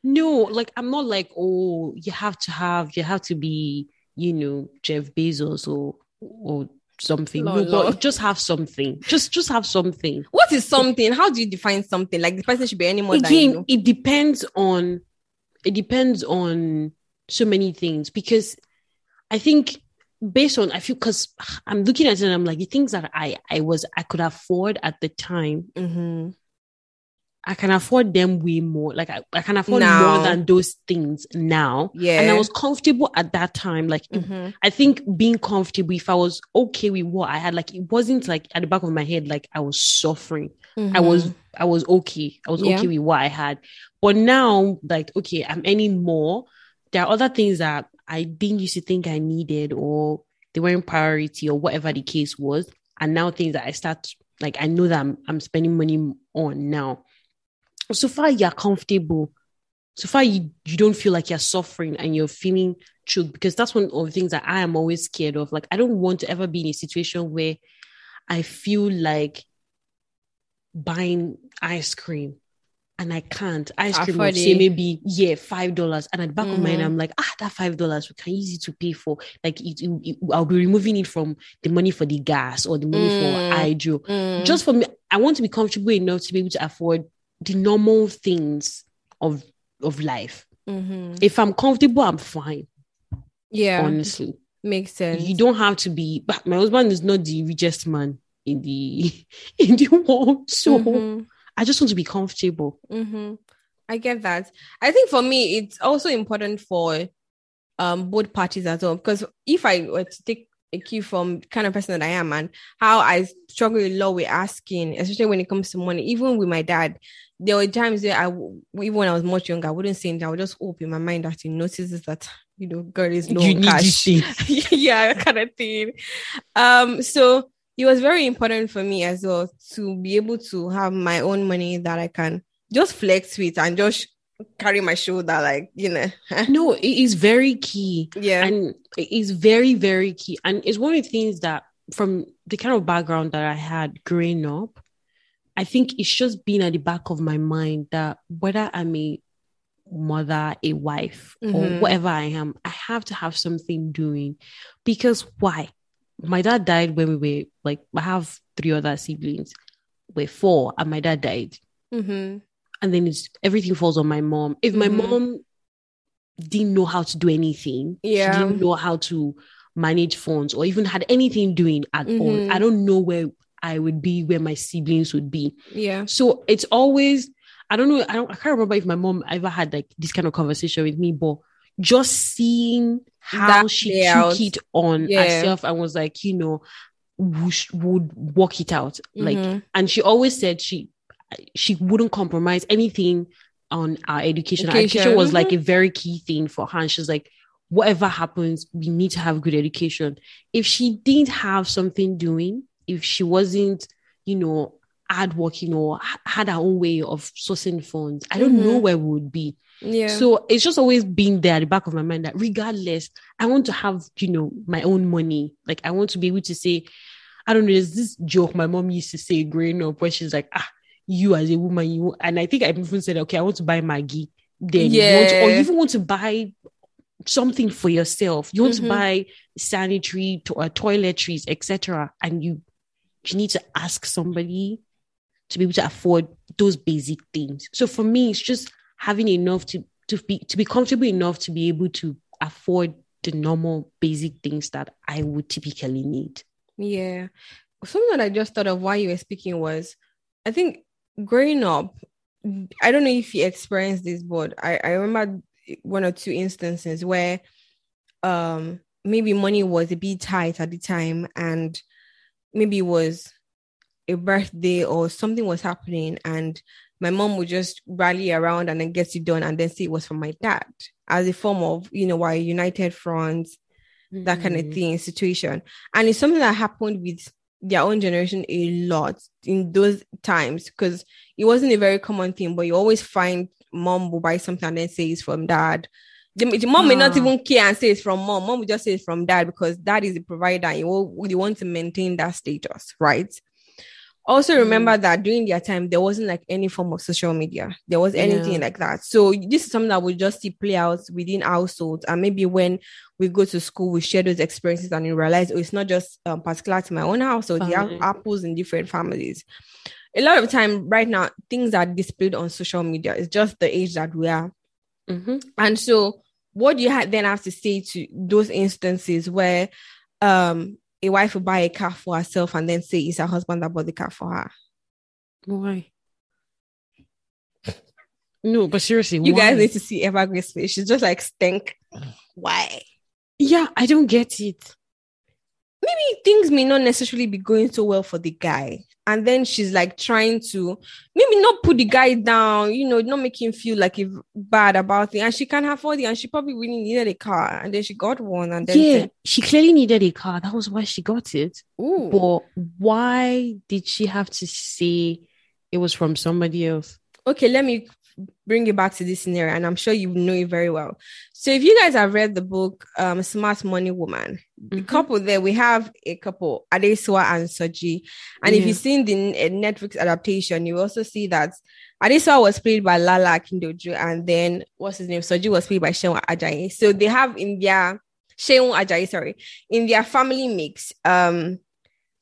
[SPEAKER 2] No, like I'm not like, oh, you have to have, you have to be, you know, Jeff Bezos or or something. No, but just have something. Just just have something.
[SPEAKER 1] What is something? How do you define something? Like the person should be any more than
[SPEAKER 2] again
[SPEAKER 1] you.
[SPEAKER 2] it depends on it depends on so many things because i think based on i feel because i'm looking at it and i'm like the things that i i was i could afford at the time
[SPEAKER 1] Mm-hmm.
[SPEAKER 2] I can afford them way more like i, I can afford
[SPEAKER 1] Now.
[SPEAKER 2] more than those things now
[SPEAKER 1] Yeah.
[SPEAKER 2] and i was comfortable at that time like
[SPEAKER 1] Mhm.
[SPEAKER 2] I think being comfortable, if I was okay with what I had, like it wasn't like at the back of my head, like I was suffering. I was I was okay. I was
[SPEAKER 1] Yeah.
[SPEAKER 2] okay with what I had. But now, like, okay, I'm earning more. There are other things that I didn't used to think I needed or they weren't priority or whatever the case was. And now things that I start like I know that I'm I'm spending money on now. So far you're comfortable. So far you, you don't feel like you're suffering and you're feeling choked because that's one of the things that I am always scared of. Like I don't want to ever be in a situation where I feel like buying ice cream and I can't. Ice cream of say maybe yeah five dollars, and at the back of my mind. I'm like ah that five dollars we can use it to pay for like it, it- it- I'll be removing it from the money for the gas or the money
[SPEAKER 1] Mm.
[SPEAKER 2] for hydro.
[SPEAKER 1] Mm.
[SPEAKER 2] Just for me, I want to be comfortable enough to be able to afford the normal things of of life.
[SPEAKER 1] Mhm.
[SPEAKER 2] If I'm comfortable, I'm fine.
[SPEAKER 1] yeah,
[SPEAKER 2] Honestly,
[SPEAKER 1] makes sense.
[SPEAKER 2] you don't have to be. but My husband is not the richest man in the in the world, so
[SPEAKER 1] Mhm.
[SPEAKER 2] I just want to be comfortable.
[SPEAKER 1] Mm-hmm. I get that. I think for me, it's also important for um both parties as well. Because if I were to take a cue from the kind of person that I am and how I struggle a lot with asking, especially when it comes to money, even with my dad, there were times where I, even when I was much younger, I wouldn't say anything. I would just hope in my mind that he notices that you know, girl is no
[SPEAKER 2] you
[SPEAKER 1] cash. yeah, kind of thing. Um, so it was very important for me as well to be able to have my own money that I can just flex with and just carry my shoulder, like you know.
[SPEAKER 2] no, it is very key.
[SPEAKER 1] Yeah.
[SPEAKER 2] And it is very, very key. And it's one of the things that from the kind of background that I had growing up, I think it's just been at the back of my mind that whether I'm a mother, a wife, or
[SPEAKER 1] Mhm.
[SPEAKER 2] whatever I am, I have to have something doing. Because why? My dad died when we were like, I have three other siblings. We're four, and my dad died.
[SPEAKER 1] Mm-hmm.
[SPEAKER 2] And then it's everything falls on my mom. If my
[SPEAKER 1] Mhm.
[SPEAKER 2] mom didn't know how to do anything,
[SPEAKER 1] Yeah.
[SPEAKER 2] she didn't know how to manage phones or even had anything doing at all. I don't know where I would be, where my siblings would be.
[SPEAKER 1] Yeah.
[SPEAKER 2] So it's always, I don't know, I don't I can't remember if my mom ever had like this kind of conversation with me, but just seeing how
[SPEAKER 1] That
[SPEAKER 2] she
[SPEAKER 1] play out.
[SPEAKER 2] took it on
[SPEAKER 1] Yeah.
[SPEAKER 2] herself and was like, you know, would, work it out. Like,
[SPEAKER 1] Mhm.
[SPEAKER 2] and she always said she she wouldn't compromise anything on our education. Our
[SPEAKER 1] Education,
[SPEAKER 2] education was
[SPEAKER 1] mhm.
[SPEAKER 2] like a very key thing for her. And she's like, whatever happens, we need to have good education. If she didn't have something doing, if she wasn't, you know, hardworking or had her own way of sourcing funds, I don't know
[SPEAKER 1] Mhm.
[SPEAKER 2] where we would be.
[SPEAKER 1] yeah.
[SPEAKER 2] So it's just always been there at the back of my mind that regardless, I want to have, you know, my own money. Like I want to be able to say, I don't know, there's this joke my mom used to say growing up where she's like, ah, you as a woman, you and I think I even said, okay, I want to buy Maggi. Then you want to, or you even want to buy something for yourself. You want
[SPEAKER 1] Mhm.
[SPEAKER 2] to buy sanitary to, uh, toiletries, etc. And you you need to ask somebody to be able to afford those basic things. So for me, it's just having enough to to be to be comfortable enough to be able to afford the normal basic things that I would typically need.
[SPEAKER 1] Yeah. Something that I just thought of while you were speaking was I think growing up, I don't know if you experienced this, but I, I remember one or two instances where um maybe money was a bit tight at the time and maybe it was a birthday or something was happening and my mom would just rally around and then get it done and then say it was from my dad as a form of you know why united front that kind of
[SPEAKER 2] Mm.
[SPEAKER 1] thing situation. And it's something that happened with their own generation a lot in those times because it wasn't a very common thing, but you always find mom will buy something and then say it's from dad. The, the mom may not
[SPEAKER 2] Ah.
[SPEAKER 1] even care and say it's from mom. Mom will just say it's from dad because dad is the provider. And you, will, you want to maintain that status, right? Also, remember that during their time, there wasn't like any form of social media. There was anything
[SPEAKER 2] Yeah.
[SPEAKER 1] like that. So this is something that we just see play out within households. And maybe when we go to school, we share those experiences and we realize, oh, it's not just um, particular to my own household. There are
[SPEAKER 2] Family.
[SPEAKER 1] apples in different families. A lot of time right now, things are displayed on social media. It's just the age that we are.
[SPEAKER 2] Mhm.
[SPEAKER 1] And so, what do you ha- then have to say to those instances where um, a wife will buy a car for herself and then say it's her husband that bought the car for her?
[SPEAKER 2] Why? No, but seriously,
[SPEAKER 1] You
[SPEAKER 2] why?
[SPEAKER 1] guys need to see Evergreen's face. She's just like stink. Why?
[SPEAKER 2] Yeah, I don't get it.
[SPEAKER 1] Maybe things may not necessarily be going so well for the guy. And then she's like trying to maybe not put the guy down, you know, not make him feel like if bad about it. And she can't afford it. And she probably really needed a car. And then she got one. And then
[SPEAKER 2] Yeah,
[SPEAKER 1] said,
[SPEAKER 2] she clearly needed a car. That was why she got it.
[SPEAKER 1] Ooh.
[SPEAKER 2] But why did she have to say it was from somebody else?
[SPEAKER 1] okay, let me bring you back to this scenario, and I'm sure you know it very well. So, if you guys have read the book um, "Smart Money Woman," the
[SPEAKER 2] Mhm.
[SPEAKER 1] couple there, we have a couple, Adesuwa and Soji, and if you've seen the uh, Netflix adaptation, you also see that Adesuwa was played by Lala Akindoju, and then what's his name? Soji was played by Seun Ajayi. So they have in their Seun Ajayi, sorry, in their family mix. Um,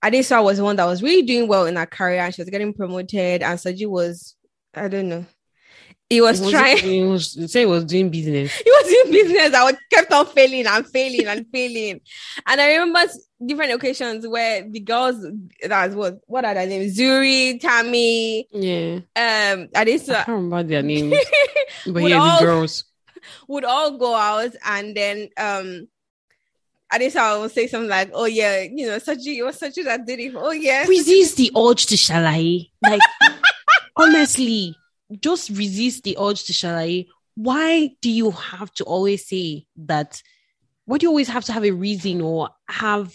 [SPEAKER 1] Adesuwa was the one that was really doing well in her career, and she was getting promoted, and Soji was, I don't know. He was
[SPEAKER 2] was-
[SPEAKER 1] trying.
[SPEAKER 2] It was, say he was doing business.
[SPEAKER 1] He was doing business. I would kept on failing and failing and failing. And I remember different occasions where the girls that was what are their names? Zuri, Tami,
[SPEAKER 2] Yeah,
[SPEAKER 1] um,
[SPEAKER 2] I
[SPEAKER 1] Adisa
[SPEAKER 2] can't remember their names, but yeah,
[SPEAKER 1] all-
[SPEAKER 2] the girls.
[SPEAKER 1] would all go out and then um Adisa would say something like, Oh yeah, you know, Soji, it was Soji that did it. Oh yeah.
[SPEAKER 2] Resist the urge to shalaye. Like honestly, just resist the urge to shalaye. Why do you have to always say that? Why do you always have to have a reason or have?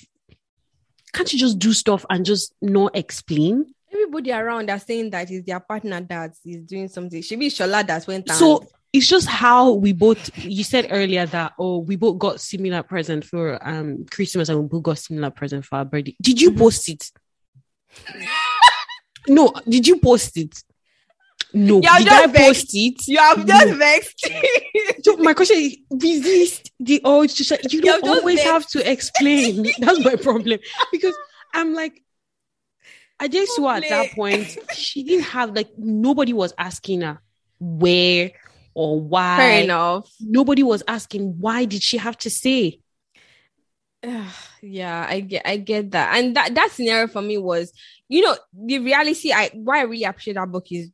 [SPEAKER 2] Can't you just do stuff and just not explain?
[SPEAKER 1] Everybody around are saying that is their partner that is doing something. She be Shola that went and
[SPEAKER 2] So it's just how we both. You said earlier that oh, we both got similar present for um Christmas, and we both got similar present for our birthday. Did you post it? no, did you post it? No,
[SPEAKER 1] You're
[SPEAKER 2] did
[SPEAKER 1] just
[SPEAKER 2] I
[SPEAKER 1] vexed.
[SPEAKER 2] post it?
[SPEAKER 1] You have
[SPEAKER 2] No.
[SPEAKER 1] just vexed.
[SPEAKER 2] So my question is resist the urge to say you don't always
[SPEAKER 1] vexed.
[SPEAKER 2] have to explain. That's my problem. Because I'm like I just saw at that point she didn't have like nobody was asking her where or why.
[SPEAKER 1] Fair enough.
[SPEAKER 2] Nobody was asking why did she have to say?
[SPEAKER 1] yeah, I get I get that. And that that scenario for me was, you know, the reality I why I really appreciate that book is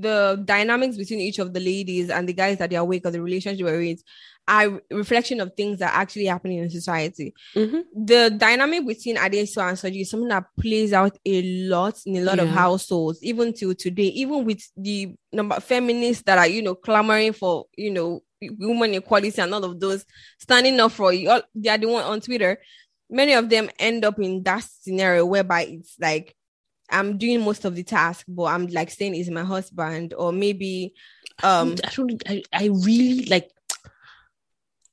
[SPEAKER 1] the dynamics between each of the ladies and the guys that they are with or the relationship we're in are reflection of things that are actually happening in society.
[SPEAKER 2] Mhm.
[SPEAKER 1] The dynamic between Adesuwa and Soji is something that plays out a lot in a lot of households, even till today, even with the number of feminists that are, you know, clamoring for, you know, women equality and all of those standing up for you. all- They are the one on Twitter. Many of them end up in that scenario whereby it's like I'm doing most of the task, but I'm like saying is my husband, or maybe um
[SPEAKER 2] I don't I, I really like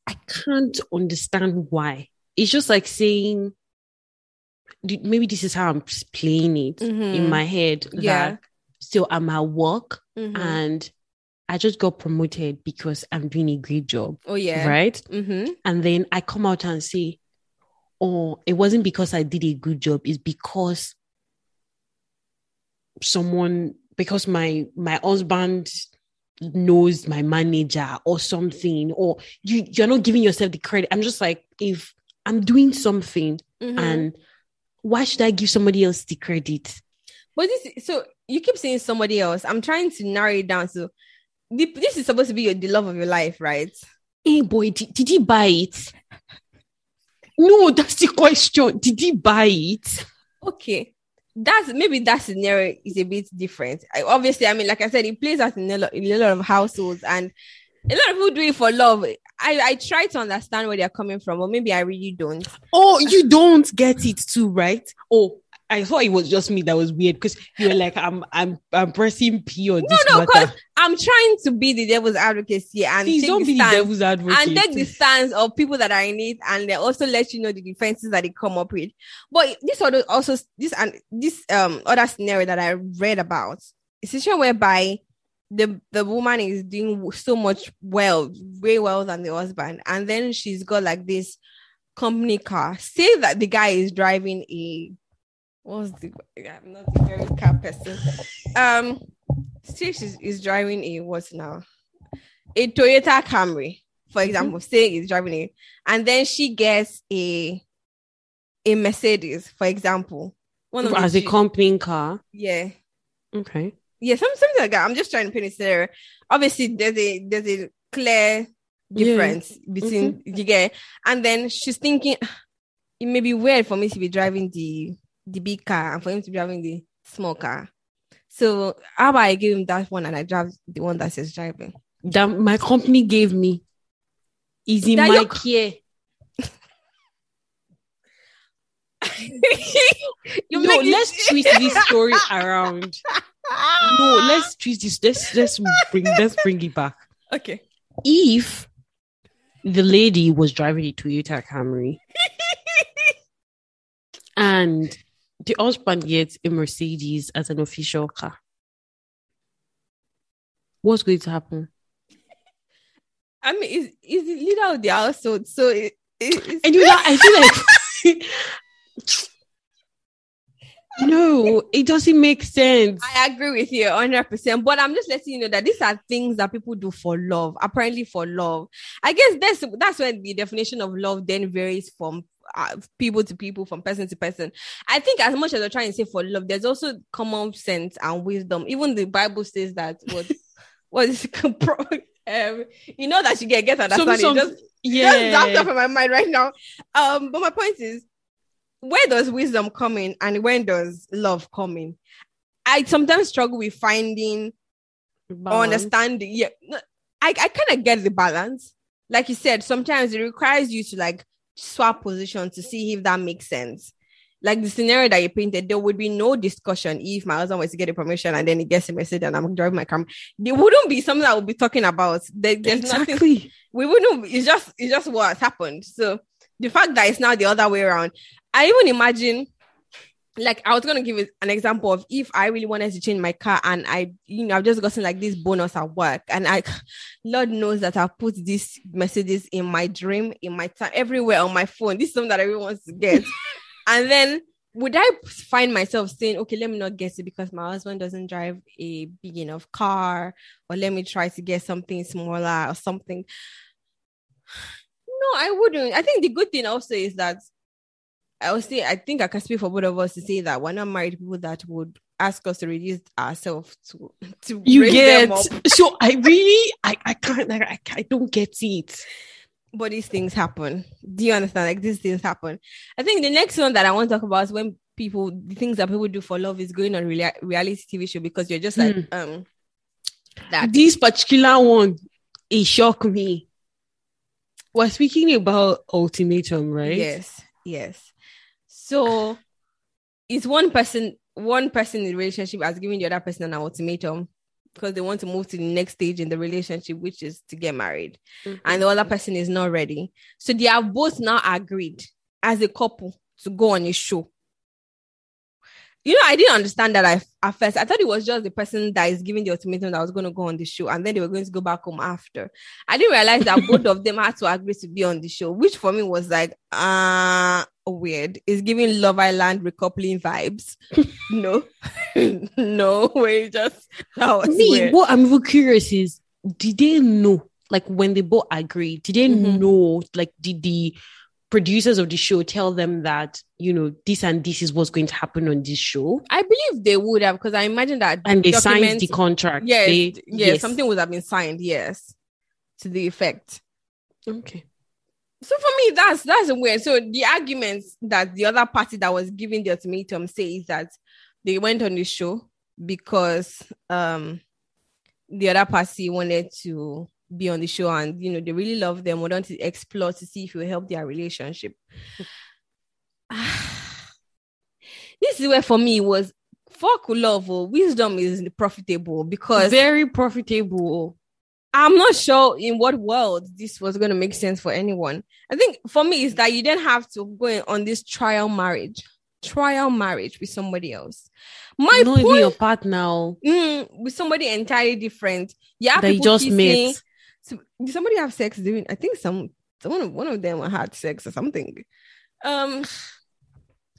[SPEAKER 2] I can't understand why. It's just like saying maybe this is how I'm playing it in
[SPEAKER 1] mhm,
[SPEAKER 2] my head.
[SPEAKER 1] Yeah.
[SPEAKER 2] that, so I'm at work
[SPEAKER 1] mhm.
[SPEAKER 2] and I just got promoted because I'm doing a great job.
[SPEAKER 1] oh yeah,
[SPEAKER 2] Right.
[SPEAKER 1] Mm-hmm.
[SPEAKER 2] And then I come out and say, Oh, it wasn't because I did a good job, it's because someone because my my husband knows my manager or something, or you you're not giving yourself the credit. I'm just like, if I'm doing something
[SPEAKER 1] Mhm.
[SPEAKER 2] and why should I give somebody else the credit?
[SPEAKER 1] But this, so you keep saying somebody else. I'm trying to narrow it down. So the, this is supposed to be your, the love of your life, right?
[SPEAKER 2] Hey boy, did, did he buy it? No, that's the question. Did he buy it?
[SPEAKER 1] Okay, that's maybe that scenario is a bit different. I, obviously, I mean, like I said, it plays out in a lot, in a lot of households, and a lot of people do it for love. I, I try to understand where they're coming from, or maybe I really don't.
[SPEAKER 2] Oh, you don't get it too, right? Oh, I thought it was just me that was weird because you were like, I'm I'm I'm pressing P on this
[SPEAKER 1] no,
[SPEAKER 2] no,
[SPEAKER 1] because I'm trying to be the devil's advocate here and
[SPEAKER 2] Please
[SPEAKER 1] take
[SPEAKER 2] don't
[SPEAKER 1] the
[SPEAKER 2] be the devil's advocate.
[SPEAKER 1] and take the stance of people that are in it, and they also let you know the defenses that they come up with. But this other also this and this um other scenario that I read about is a situation whereby the the woman is doing so much well, way well than the husband, and then she's got like this company car. Say that the guy is driving a what's the I'm not a very car person. Um, say she's is driving a what now? A Toyota Camry, for example. Say he's driving it, and then she gets a a Mercedes, for example. One of the
[SPEAKER 2] as a
[SPEAKER 1] G-
[SPEAKER 2] company car.
[SPEAKER 1] yeah,
[SPEAKER 2] Okay.
[SPEAKER 1] yeah, some, something like that. I'm just trying to paint it there. Obviously, there's a there's a clear
[SPEAKER 2] Yeah.
[SPEAKER 1] difference between you get, and then she's thinking it may be weird for me to be driving the the big car and for him to be driving the small car. So how about I give him that one and I drive the one that says driving?
[SPEAKER 2] That my company gave me is in
[SPEAKER 1] That
[SPEAKER 2] my care.
[SPEAKER 1] you
[SPEAKER 2] no,
[SPEAKER 1] make
[SPEAKER 2] let's twist this story around. No, let's twist this. Let's let's bring let's bring it back.
[SPEAKER 1] okay.
[SPEAKER 2] If the lady was driving a Toyota Camry and the husband gets a Mercedes as an official car, what's going to happen?
[SPEAKER 1] I mean, is is the leader of the household, so it, it,
[SPEAKER 2] And you know, I feel like no, it doesn't make sense.
[SPEAKER 1] I agree with you 100%. But I'm just letting you know that these are things that people do for love, apparently for love. I guess that's that's when the definition of love then varies from uh, people to people, from person to person. I think as much as they're trying to say for love, there's also common sense and wisdom. Even the Bible says that what what is um, you know that you get get understanding.
[SPEAKER 2] some-
[SPEAKER 1] just
[SPEAKER 2] yeah,
[SPEAKER 1] just that's off of my mind right now. Um, but my point is, where does wisdom come in, and when does love come in? I sometimes struggle with finding or
[SPEAKER 2] Balance.
[SPEAKER 1] understanding. Yeah, I I kind of get the balance. Like you said, sometimes it requires you to like swap position to see if that makes sense. like the scenario that you painted, there would be no discussion if my husband was to get a permission and then he gets a message and I'm driving my car. There wouldn't be something I would be talking about. There, there's
[SPEAKER 2] exactly.
[SPEAKER 1] nothing we wouldn't it's just it's just what happened. So the fact that it's now the other way around, I even imagine like I was gonna give an example of if I really wanted to change my car and I, you know, I've just gotten like this bonus at work, and I, Lord knows that I've put these messages in my dream, in my time, everywhere on my phone. This is something that everyone wants to get, and then would I find myself saying, okay, let me not get it because my husband doesn't drive a big enough car, or let me try to get something smaller or something. No, I wouldn't. I think the good thing also is that I would say I think I can speak for both of us to say that we're not married people that would ask us to reduce ourselves to to
[SPEAKER 2] You get so I really I I can't like I, I don't get it.
[SPEAKER 1] But these things happen. Do you understand? Like these things happen. I think the next one that I want to talk about is when people the things that people do for love is going on rea- reality TV show because you're just like
[SPEAKER 2] Hmm.
[SPEAKER 1] um that
[SPEAKER 2] This particular one, it shocked me. We're speaking about ultimatum, right?
[SPEAKER 1] Yes, yes. So it's one person, one person in the relationship has given the other person an ultimatum because they want to move to the next stage in the relationship, which is to get married.
[SPEAKER 2] Mhm.
[SPEAKER 1] And the other person is not ready. So they have both now agreed as a couple to go on a show. You know, I didn't understand that I, at first. I thought it was just the person that is giving the ultimatum that was going to go on the show, and then they were going to go back home after. I didn't realize that both of them had to agree to be on the show, which for me was like, uh weird. It's giving Love Island recoupling vibes. no, no, we just that was
[SPEAKER 2] Me,
[SPEAKER 1] weird.
[SPEAKER 2] what I'm even curious is, did they know? Like when they both agreed, did they
[SPEAKER 1] Mhm.
[SPEAKER 2] know? Like, did the producers of the show tell them that you know this and this is what's going to happen on this show,
[SPEAKER 1] I believe they would have because I imagine that
[SPEAKER 2] and they signed the contract?
[SPEAKER 1] Yes,
[SPEAKER 2] They-
[SPEAKER 1] yes, something would have been signed. Yes, to the effect.
[SPEAKER 2] Okay.
[SPEAKER 1] So for me, that's that's weird. So the arguments that the other party that was giving the ultimatum says that they went on the show because um the other party wanted to be on the show and you know they really love them, wanted to explore to see if it will help their relationship. this is where for me was fuck love or wisdom is profitable because
[SPEAKER 2] Very profitable.
[SPEAKER 1] I'm not sure in what world this was going to make sense for anyone. I think for me is that you didn't have to go in on this trial marriage, trial marriage with somebody else. My
[SPEAKER 2] Not
[SPEAKER 1] point
[SPEAKER 2] your partner
[SPEAKER 1] mm, with somebody entirely different. Yeah,
[SPEAKER 2] you just met.
[SPEAKER 1] So, did somebody have sex doing? I think some someone of one of them had sex or something. Um,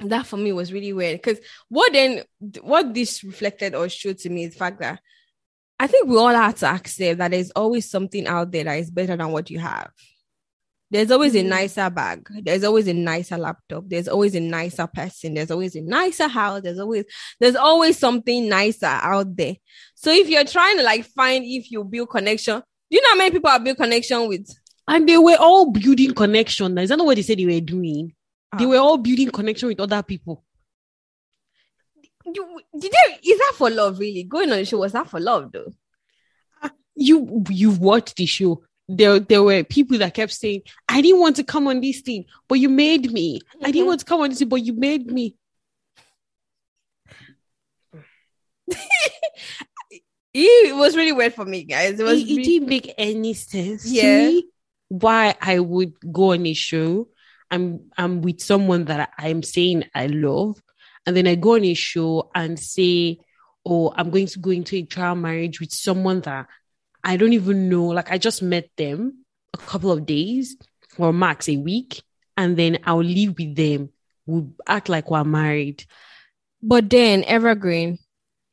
[SPEAKER 1] that for me was really weird because what then what this reflected or showed to me is the fact that I think we all have to accept that there's always something out there that is better than what you have. There's always a
[SPEAKER 2] Mhm.
[SPEAKER 1] nicer bag. There's always a nicer laptop. There's always a nicer person. There's always a nicer house. There's always there's always something nicer out there. So if you're trying to like find if you build connection, do you know how many people have build connection with?
[SPEAKER 2] And they were all building connection. Is that not what they said they were doing? They
[SPEAKER 1] Ah.
[SPEAKER 2] were all building connection with other people.
[SPEAKER 1] You, did they, is that for love really? Going on the show was that for love though?
[SPEAKER 2] Ah, you you watched the show. There, there were people that kept saying, I didn't want to come on this thing, but you made me. I
[SPEAKER 1] Mhm.
[SPEAKER 2] didn't mm-hmm. want to come on this thing, but you made me.
[SPEAKER 1] It was really weird for me, guys. It
[SPEAKER 2] It,
[SPEAKER 1] was
[SPEAKER 2] it
[SPEAKER 1] really-
[SPEAKER 2] didn't make any sense
[SPEAKER 1] Yeah.
[SPEAKER 2] to me why I would go on a show. I'm I'm with someone that I'm saying I love, and then I go on a show and say, "Oh, I'm going to go into a trial marriage with someone that I don't even know. Like I just met them a couple of days or max a week, and then I'll live with them. We'll act like we're married.
[SPEAKER 1] But then Evergreen,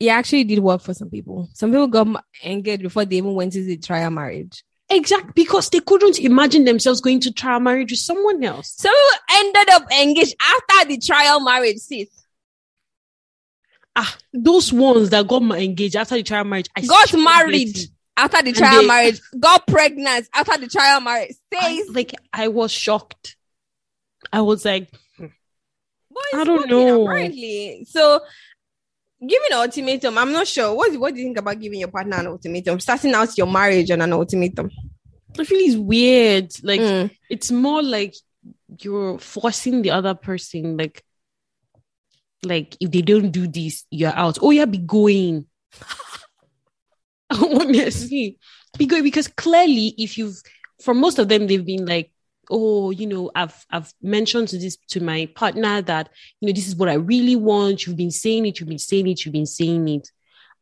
[SPEAKER 1] it actually did work for some people. Some people got engaged before they even went to the trial marriage.
[SPEAKER 2] Exactly because they couldn't imagine themselves going to trial marriage with someone else.
[SPEAKER 1] Some people ended up engaged after the trial marriage, sis.
[SPEAKER 2] Ah, those ones that got engaged after the trial marriage, I
[SPEAKER 1] Got married.
[SPEAKER 2] it.
[SPEAKER 1] After the trial
[SPEAKER 2] they-
[SPEAKER 1] marriage, got pregnant after the trial marriage.
[SPEAKER 2] I, like I was shocked. I was like, I don't know.
[SPEAKER 1] Apparently, so giving an ultimatum. I'm not sure. What what do you think about giving your partner an ultimatum? Starting out your marriage on an ultimatum.
[SPEAKER 2] I feel it's weird. Like
[SPEAKER 1] Mm.
[SPEAKER 2] it's more like you're forcing the other person. Like like if they don't do this, you're out. Oh yeah, be going. Honestly, be going because clearly, if you've for most of them, they've been like, oh, you know, I've I've mentioned to this to my partner that you know this is what I really want. You've been saying it, you've been saying it, you've been saying it,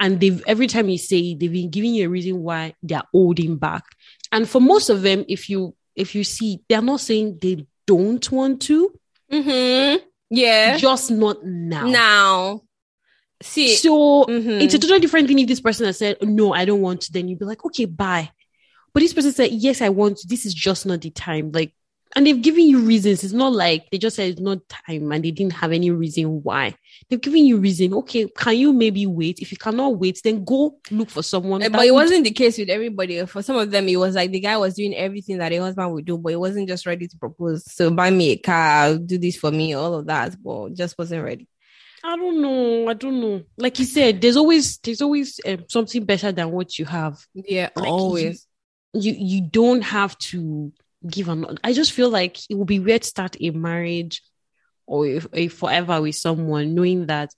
[SPEAKER 2] and they've every time you say it, they've been giving you a reason why they're holding back. And for most of them, if you if you see, they're not saying they don't want to.
[SPEAKER 1] Mm-hmm. Yeah.
[SPEAKER 2] Just not now.
[SPEAKER 1] Now. See.
[SPEAKER 2] So
[SPEAKER 1] Mhm.
[SPEAKER 2] it's a totally different thing if this person has said, No, I don't want to, then you'd be like, Okay, bye. But this person said, Yes, I want to. This is just not the time. Like, and they've given you reasons. It's not like they just said it's not time and they didn't have any reason why. They've given you reason. Okay, can you maybe wait? If you cannot wait, then go look for someone.
[SPEAKER 1] Uh, But it
[SPEAKER 2] would-
[SPEAKER 1] wasn't the case with everybody. For some of them, it was like the guy was doing everything that a husband would do, but he wasn't just ready to propose. So buy me a car, do this for me, all of that, but just wasn't ready.
[SPEAKER 2] I don't know. I don't know. Like you said, there's always there's always um, something better than what you have.
[SPEAKER 1] Yeah,
[SPEAKER 2] Like,
[SPEAKER 1] always.
[SPEAKER 2] You you don't have to give an. I just feel like it would be weird to start a marriage or a, a forever with someone knowing that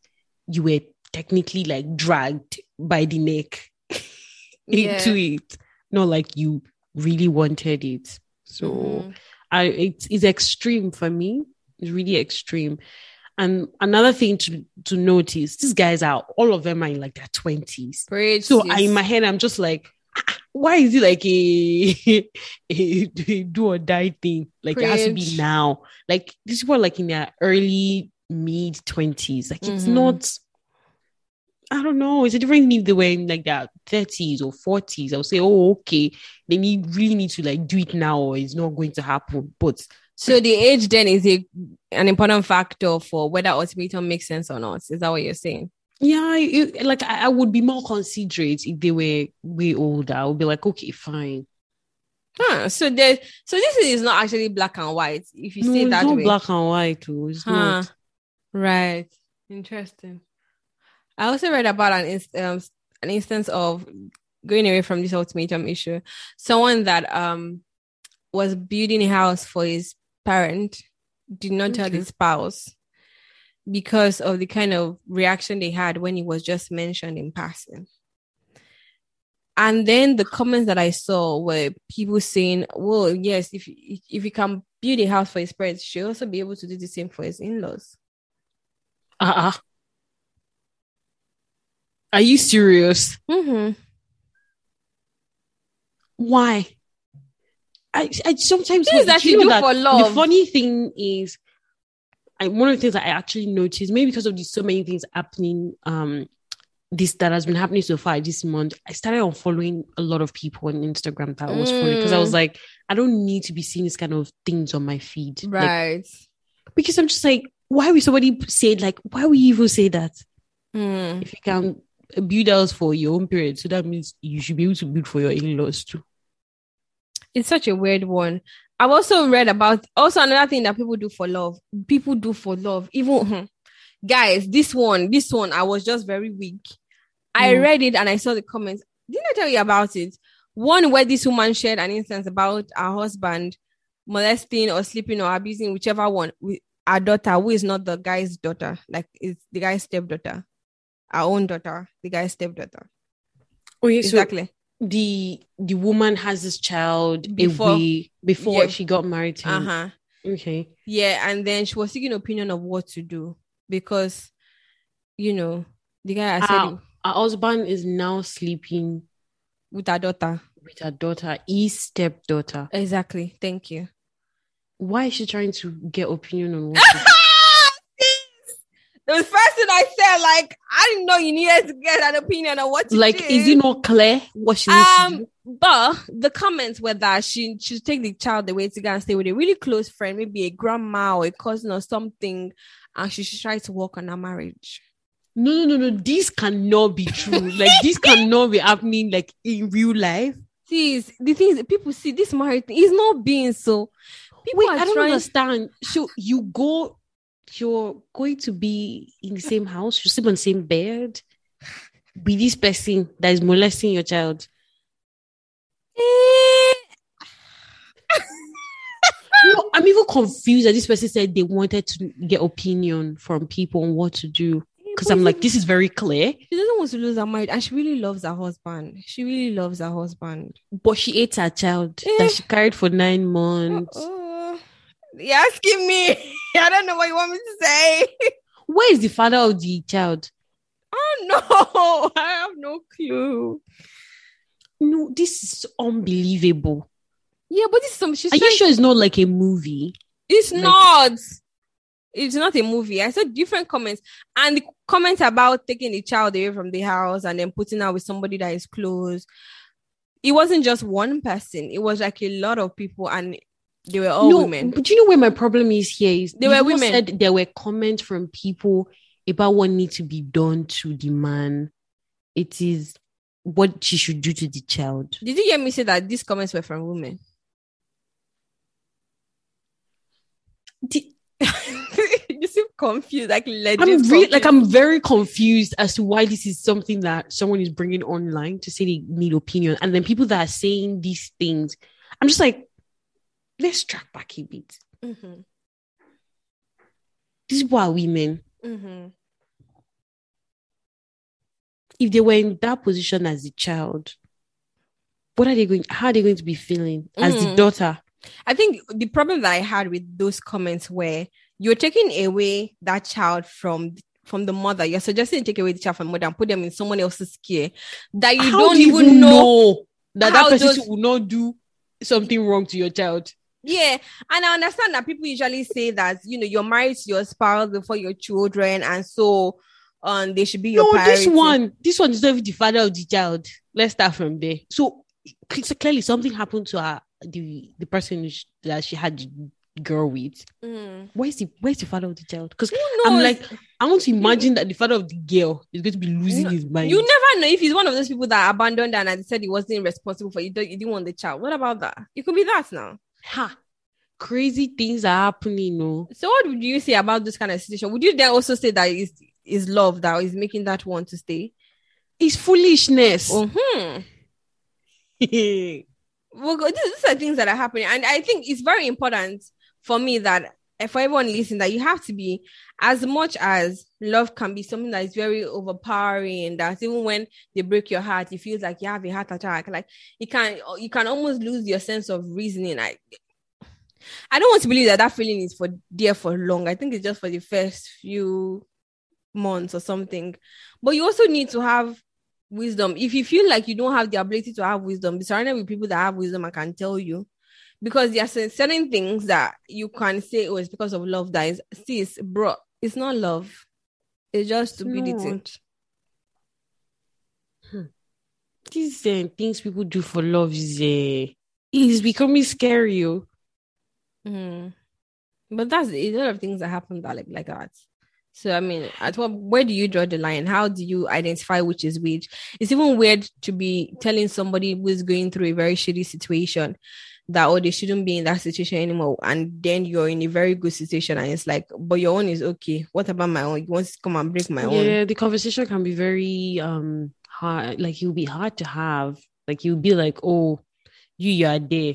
[SPEAKER 2] you were technically like dragged by the neck into it, not like you really wanted it. So
[SPEAKER 1] Mhm.
[SPEAKER 2] I it's, it's extreme for me. It's really extreme. And another thing to to notice, these guys are all of them are in like their twenties. So. I, in my head, I'm just like, "Ah, why is it like a, a, a do or die thing? Like it has to be now. Like these people like in their early mid twenties. Like it's
[SPEAKER 1] Mhm.
[SPEAKER 2] not. I don't know. It's a different if they were in like their thirties or forties. I would say, oh, okay, they need really need to like do it now, or it's not going to happen. But
[SPEAKER 1] So the age then is a an important factor for whether ultimatum makes sense or not. Is that what you're saying?
[SPEAKER 2] Yeah, it, like I, I would be more considerate if they were way older. I would be like, okay, fine.
[SPEAKER 1] Huh. So there so this is not actually black and white, if you
[SPEAKER 2] no,
[SPEAKER 1] say
[SPEAKER 2] it's
[SPEAKER 1] that
[SPEAKER 2] not
[SPEAKER 1] way.
[SPEAKER 2] black and white. Too. It's
[SPEAKER 1] Huh.
[SPEAKER 2] not.
[SPEAKER 1] Right. Interesting. I also read about an inst- um, an instance of going away from this ultimatum issue. Someone that um was building a house for his parent did not tell his spouse because of the kind of reaction they had when it was just mentioned in passing. And then the comments that I saw were people saying, "Well, yes, if if he can build a house for his parents, she should also be able to do the same for his in-laws."
[SPEAKER 2] Uh-uh. Are you serious?
[SPEAKER 1] Mm-hmm.
[SPEAKER 2] Why? I, I sometimes
[SPEAKER 1] Things that you do for love.
[SPEAKER 2] The funny thing is, I, one of the things that I actually noticed, maybe because of the so many things happening, um, this that has been happening so far this month, I started on following a lot of people on Instagram that was funny because I was
[SPEAKER 1] Mm.
[SPEAKER 2] like, I don't need to be seeing this kind of things on my feed, Like,
[SPEAKER 1] Right.
[SPEAKER 2] because I'm just like, why would somebody say like, why would you even say that?
[SPEAKER 1] Hmm.
[SPEAKER 2] if you can build house for your own parents, so that means you should be able to build for your in-laws too.
[SPEAKER 1] It's such a weird one. I've also read about also another thing that people do for love. People do for love. Even hmm, guys, this one, this one, I was just very weak. I
[SPEAKER 2] Mm.
[SPEAKER 1] read it and I saw the comments. Didn't I tell you about it? One where this woman shared an instance about her husband molesting or sleeping or abusing whichever one with our daughter, who is not the guy's daughter, like it's the guy's stepdaughter, our own daughter, the guy's stepdaughter.
[SPEAKER 2] Okay,
[SPEAKER 1] Exactly.
[SPEAKER 2] The the woman has this child
[SPEAKER 1] Before-
[SPEAKER 2] before
[SPEAKER 1] yeah.
[SPEAKER 2] she got married to
[SPEAKER 1] Uh-huh.
[SPEAKER 2] Okay.
[SPEAKER 1] Yeah, and then she was seeking opinion of what to do because, you know, the guy I said
[SPEAKER 2] Ah. Her husband is now sleeping
[SPEAKER 1] with her daughter.
[SPEAKER 2] with her daughter, his stepdaughter.
[SPEAKER 1] Exactly. Thank you.
[SPEAKER 2] Why is she trying to get opinion on what to do?
[SPEAKER 1] The first thing I said, like, I didn't know you needed to get an opinion on what
[SPEAKER 2] like,
[SPEAKER 1] do.
[SPEAKER 2] is it not clear what she
[SPEAKER 1] um, but the comments were that she should take the child away to go and stay with a really close friend, maybe a grandma or a cousin or something, and she should try to work on her marriage.
[SPEAKER 2] No, no, no, no. This cannot be true. like this cannot be happening like in real life.
[SPEAKER 1] See, the thing is, people see this marriage thing is not being so. People
[SPEAKER 2] Wait, I don't
[SPEAKER 1] trying-
[SPEAKER 2] understand. So you go, you're going to be in the same house, you sleep on the same bed, be this person that is molesting your child.
[SPEAKER 1] Eh,
[SPEAKER 2] No, I'm even confused that this person said they wanted to get opinion from people on what to do. Because I'm like, this is very clear.
[SPEAKER 1] She doesn't want to lose her mind, and she really loves her husband. She really loves her husband.
[SPEAKER 2] But she ate her child
[SPEAKER 1] Eh.
[SPEAKER 2] that she carried for nine months.
[SPEAKER 1] Oh, you're asking me. I don't know what you want me to say.
[SPEAKER 2] Where is the father of the child?
[SPEAKER 1] Oh no, I have no clue.
[SPEAKER 2] No, this is unbelievable.
[SPEAKER 1] Yeah, but this is some. She's
[SPEAKER 2] Are you sure it's not like a movie?
[SPEAKER 1] It's
[SPEAKER 2] Like-
[SPEAKER 1] not. It's not a movie. I saw different comments, and the comments about taking the child away from the house and then putting her with somebody that is close. It wasn't just one person. It was like a lot of people, and they were all
[SPEAKER 2] no,
[SPEAKER 1] women.
[SPEAKER 2] but you know where my problem is here is
[SPEAKER 1] They were women.
[SPEAKER 2] Said there were comments from people about what needs to be done to the man. It is what she should do to the child.
[SPEAKER 1] Did you hear me say that these comments were from women?
[SPEAKER 2] The-
[SPEAKER 1] you seem confused, like legit.
[SPEAKER 2] I'm really like. I'm very confused as to why this is something that someone is bringing online to say they need opinion, and then people that are saying these things, I'm just like, let's track back a bit.
[SPEAKER 1] Mhm,
[SPEAKER 2] These women.
[SPEAKER 1] mhm.
[SPEAKER 2] If they were in that position as a child, what are they going? How are they going to be feeling as the
[SPEAKER 1] Mhm.
[SPEAKER 2] daughter?
[SPEAKER 1] I think the problem that I had with those comments were you're taking away that child from from the mother. You're suggesting you take away the child from the mother and put them in someone else's care that you
[SPEAKER 2] How
[SPEAKER 1] don't
[SPEAKER 2] do
[SPEAKER 1] even know.
[SPEAKER 2] that that person
[SPEAKER 1] those-
[SPEAKER 2] will not do something wrong to your child.
[SPEAKER 1] Yeah, and I understand that people usually say that you know you're married to your spouse before your children, and so um they should be your
[SPEAKER 2] No,
[SPEAKER 1] priority.
[SPEAKER 2] this one, this one is not even the father of the child. Let's start from there. So, so clearly, something happened to her. The the person that she had girl with.
[SPEAKER 1] Mm.
[SPEAKER 2] Where's the Where's the father of the child? Because I'm like, I want to imagine that the father of the girl is going to be losing
[SPEAKER 1] No,
[SPEAKER 2] his mind.
[SPEAKER 1] you never know if he's one of those people that abandoned her and said he wasn't responsible for you. Don't, you didn't want the child. What about that? It could be that now.
[SPEAKER 2] Ha, crazy things are happening. No,
[SPEAKER 1] So what would you say about this kind of situation? Would you then also say that is is love that is making that one to stay?
[SPEAKER 2] it's foolishness.
[SPEAKER 1] hmm Well, these, these are things that are happening, and I think it's very important for me that for everyone listening that you have to be as much as love can be something that is very overpowering. That even when they break your heart, it feels like you have a heart attack. Like you can you can almost lose your sense of reasoning. I I don't want to believe that that feeling is for there for long. I think it's just for the first few months or something. But you also need to have wisdom. If you feel like you don't have the ability to have wisdom, be surrounded with people that have wisdom and can tell you. Because there are certain things that you can say, oh, it's because of love that is, sis, bro, it's not love. It's just stupidity.
[SPEAKER 2] Hmm. These uh, things people do for love is uh, is becoming scary. oh.
[SPEAKER 1] Mhm. But that's a lot of things that happen that like like that. So I mean, at what where do you draw the line? How do you identify which is which? It's even weird to be telling somebody who is going through a very shitty situation that oh they shouldn't be in that situation anymore, and then you're in a very good situation, and it's like, but your own is okay. What about my own? You want to come and break my own?
[SPEAKER 2] Yeah, the conversation can be very um hard. Like it will be hard to have. Like you'll be like, oh, you you are there.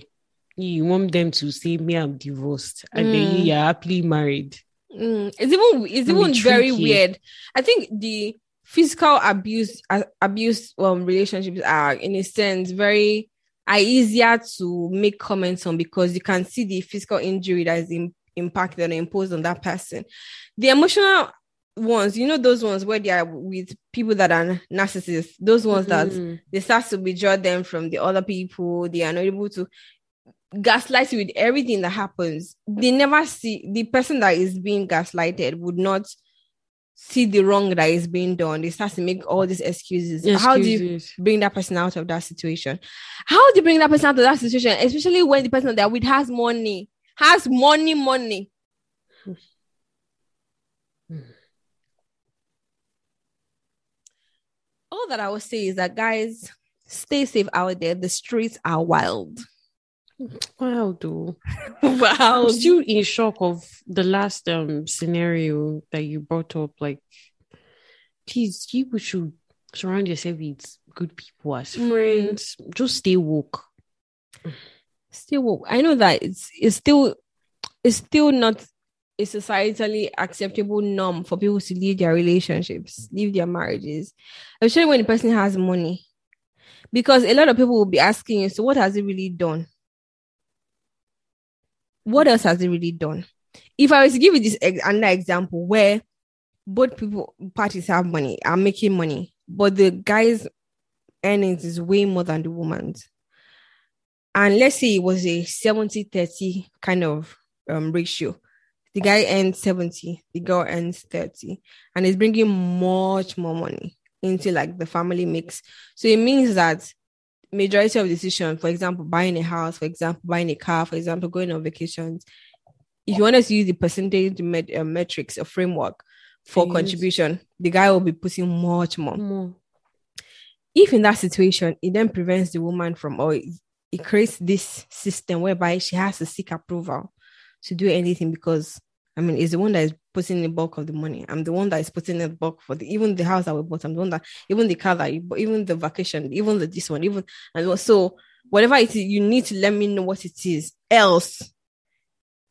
[SPEAKER 2] You, want them to say me I'm divorced, and then
[SPEAKER 1] Mm.
[SPEAKER 2] you you're happily married.
[SPEAKER 1] Mm, it's even it's even very weird. I think the physical abuse uh, abuse um relationships are in a sense very are easier to make comments on because you can see the physical injury that is im- impacted or imposed on that person. The emotional ones, you know, those ones where they are with people that are narcissists, those ones that
[SPEAKER 2] Mhm.
[SPEAKER 1] they start to withdraw them from the other people. They are not able to gaslight you with everything that happens. They never see the person that is being gaslighted would not see the wrong that is being done. They start to make all these excuses. How do you bring that person out of that situation? How do you bring that person out of that situation? Especially when the person that with has money, has money, money. All that I will say is that guys, stay safe out there. The streets are wild.
[SPEAKER 2] Wow, though.
[SPEAKER 1] Wow.
[SPEAKER 2] I'm still in shock of the last um scenario that you brought up. Like, please, people should surround yourself with good people as
[SPEAKER 1] Mm.
[SPEAKER 2] friends. Just stay woke.
[SPEAKER 1] still I know that it's it's still it's still not a societally acceptable norm for people to leave their relationships, leave their marriages, especially when the person has money. Because a lot of people will be asking you, so what has he really done? What else has he really done? If I was to give you this ex- another example where both people parties have money, are making money, but the guy's earnings is way more than the woman's. And let's say it was a 70 30 kind of um, ratio. The guy earns 70, the girl earns 30, and is bringing much more money into like the family mix. So it means that majority of decision, for example, buying a house, for example, buying a car, for example, going on vacations, if you want us to use the percentage met- uh, metrics or framework for contribution, the guy will be putting much more.
[SPEAKER 2] More.
[SPEAKER 1] If in that situation, it then prevents the woman from, or it, it creates this system whereby she has to seek approval to do anything because I mean, it's the one that is putting the bulk of the money. I'm the one that is putting the bulk for the even the house that we bought. I'm the one that even the car that you bought, even the vacation, even the this one, even and so whatever it is, you need to let me know what it is. Else,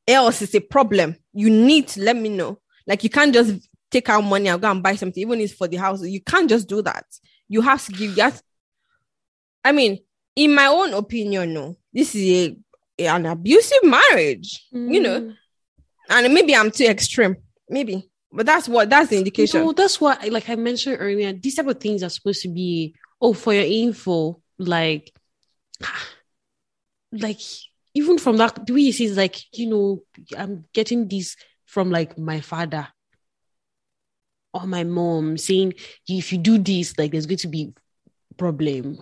[SPEAKER 1] else is a problem. You need to let me know. Like you can't just take out money and go and buy something, even if it's for the house. You can't just do that. You have to give that. I mean, in my own opinion, no, this is a, an abusive marriage. You know,
[SPEAKER 2] Mm.
[SPEAKER 1] And maybe I'm too extreme, maybe, but that's what that's the indication.
[SPEAKER 2] No, that's what, like I mentioned earlier, these type of things are supposed to be, oh, for your info, like, like even from that, the way you see is like, you know, I'm getting this from like my father or my mom saying, if you do this, like there's going to be problem.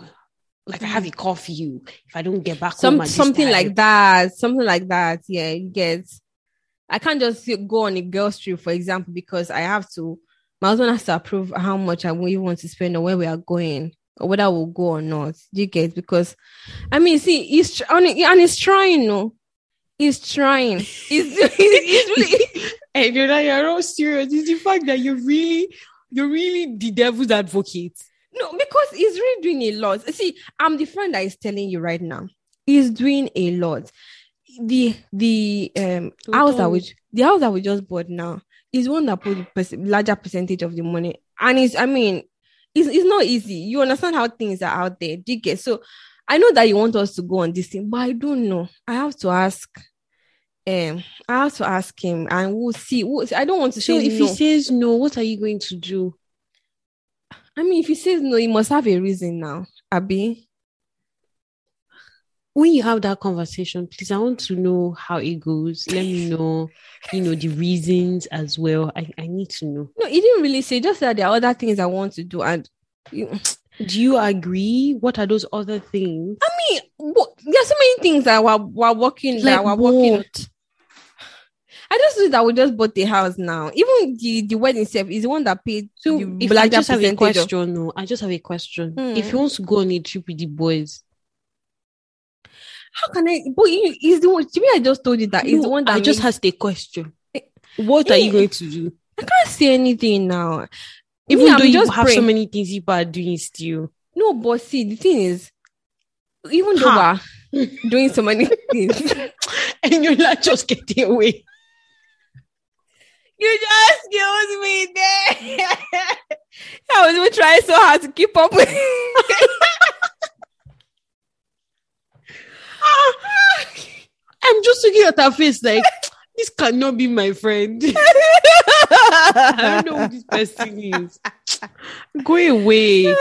[SPEAKER 2] Like I have a curfew if I don't get back
[SPEAKER 1] Some something
[SPEAKER 2] time.
[SPEAKER 1] like that, something like that. Yeah, you get. I can't just go on a girls' trip, for example, because I have to. My husband has to approve how much I we want to spend or where we are going or whether we'll go or not. Do you get? Because, I mean, see, he's and and he's trying. No, he's trying. He's, he's, he's really.
[SPEAKER 2] And you're not, you're not serious. It's the fact that you're really, you're really the devil's advocate.
[SPEAKER 1] No, because he's really doing a lot. See, I'm the friend that is telling you right now. He's doing a lot. The the um
[SPEAKER 2] So
[SPEAKER 1] house that we the house that we just bought now is one that put the larger percentage of the money, and it's I mean, it's it's not easy. You understand how things are out there, do you get? So I know that you want us to go on this thing, but I don't know. I have to ask. Um, I have to ask him, and we'll see. We'll, I don't want to
[SPEAKER 2] So
[SPEAKER 1] say
[SPEAKER 2] if
[SPEAKER 1] no.
[SPEAKER 2] he says no, what are you going to do?
[SPEAKER 1] I mean, if he says no, he must have a reason now. Abi.
[SPEAKER 2] When you have that conversation, please, I want to know how it goes. Let me know, you know, the reasons as well. I, I need to know.
[SPEAKER 1] No, he didn't really say. Just that there are other things I want to do, and you,
[SPEAKER 2] Do you agree? What are those other things?
[SPEAKER 1] I mean, what, there are so many things that we're, we're working. that we're working.
[SPEAKER 2] what?
[SPEAKER 1] I just know that we just bought the house now. Even the the wedding itself is the one that paid
[SPEAKER 2] So if I just have a
[SPEAKER 1] percentage. of-
[SPEAKER 2] question, no, I just have a question.
[SPEAKER 1] Hmm.
[SPEAKER 2] If he wants to go on a trip with the boys,
[SPEAKER 1] How can I? But he, he's the one. To me, I just told you that he's the one that
[SPEAKER 2] I just asked a question. What are you
[SPEAKER 1] Eh.
[SPEAKER 2] going to do?
[SPEAKER 1] I can't say anything now.
[SPEAKER 2] Even
[SPEAKER 1] Me,
[SPEAKER 2] though
[SPEAKER 1] I'm
[SPEAKER 2] you
[SPEAKER 1] just
[SPEAKER 2] have so many things people are doing still.
[SPEAKER 1] No, but see, the thing is, even though we're doing so many things,
[SPEAKER 2] and you're not just getting away.
[SPEAKER 1] You just killed me there. I was even trying so hard to keep up with.
[SPEAKER 2] I'm just looking at her face like this cannot be my friend. I don't know who this person is. Go away.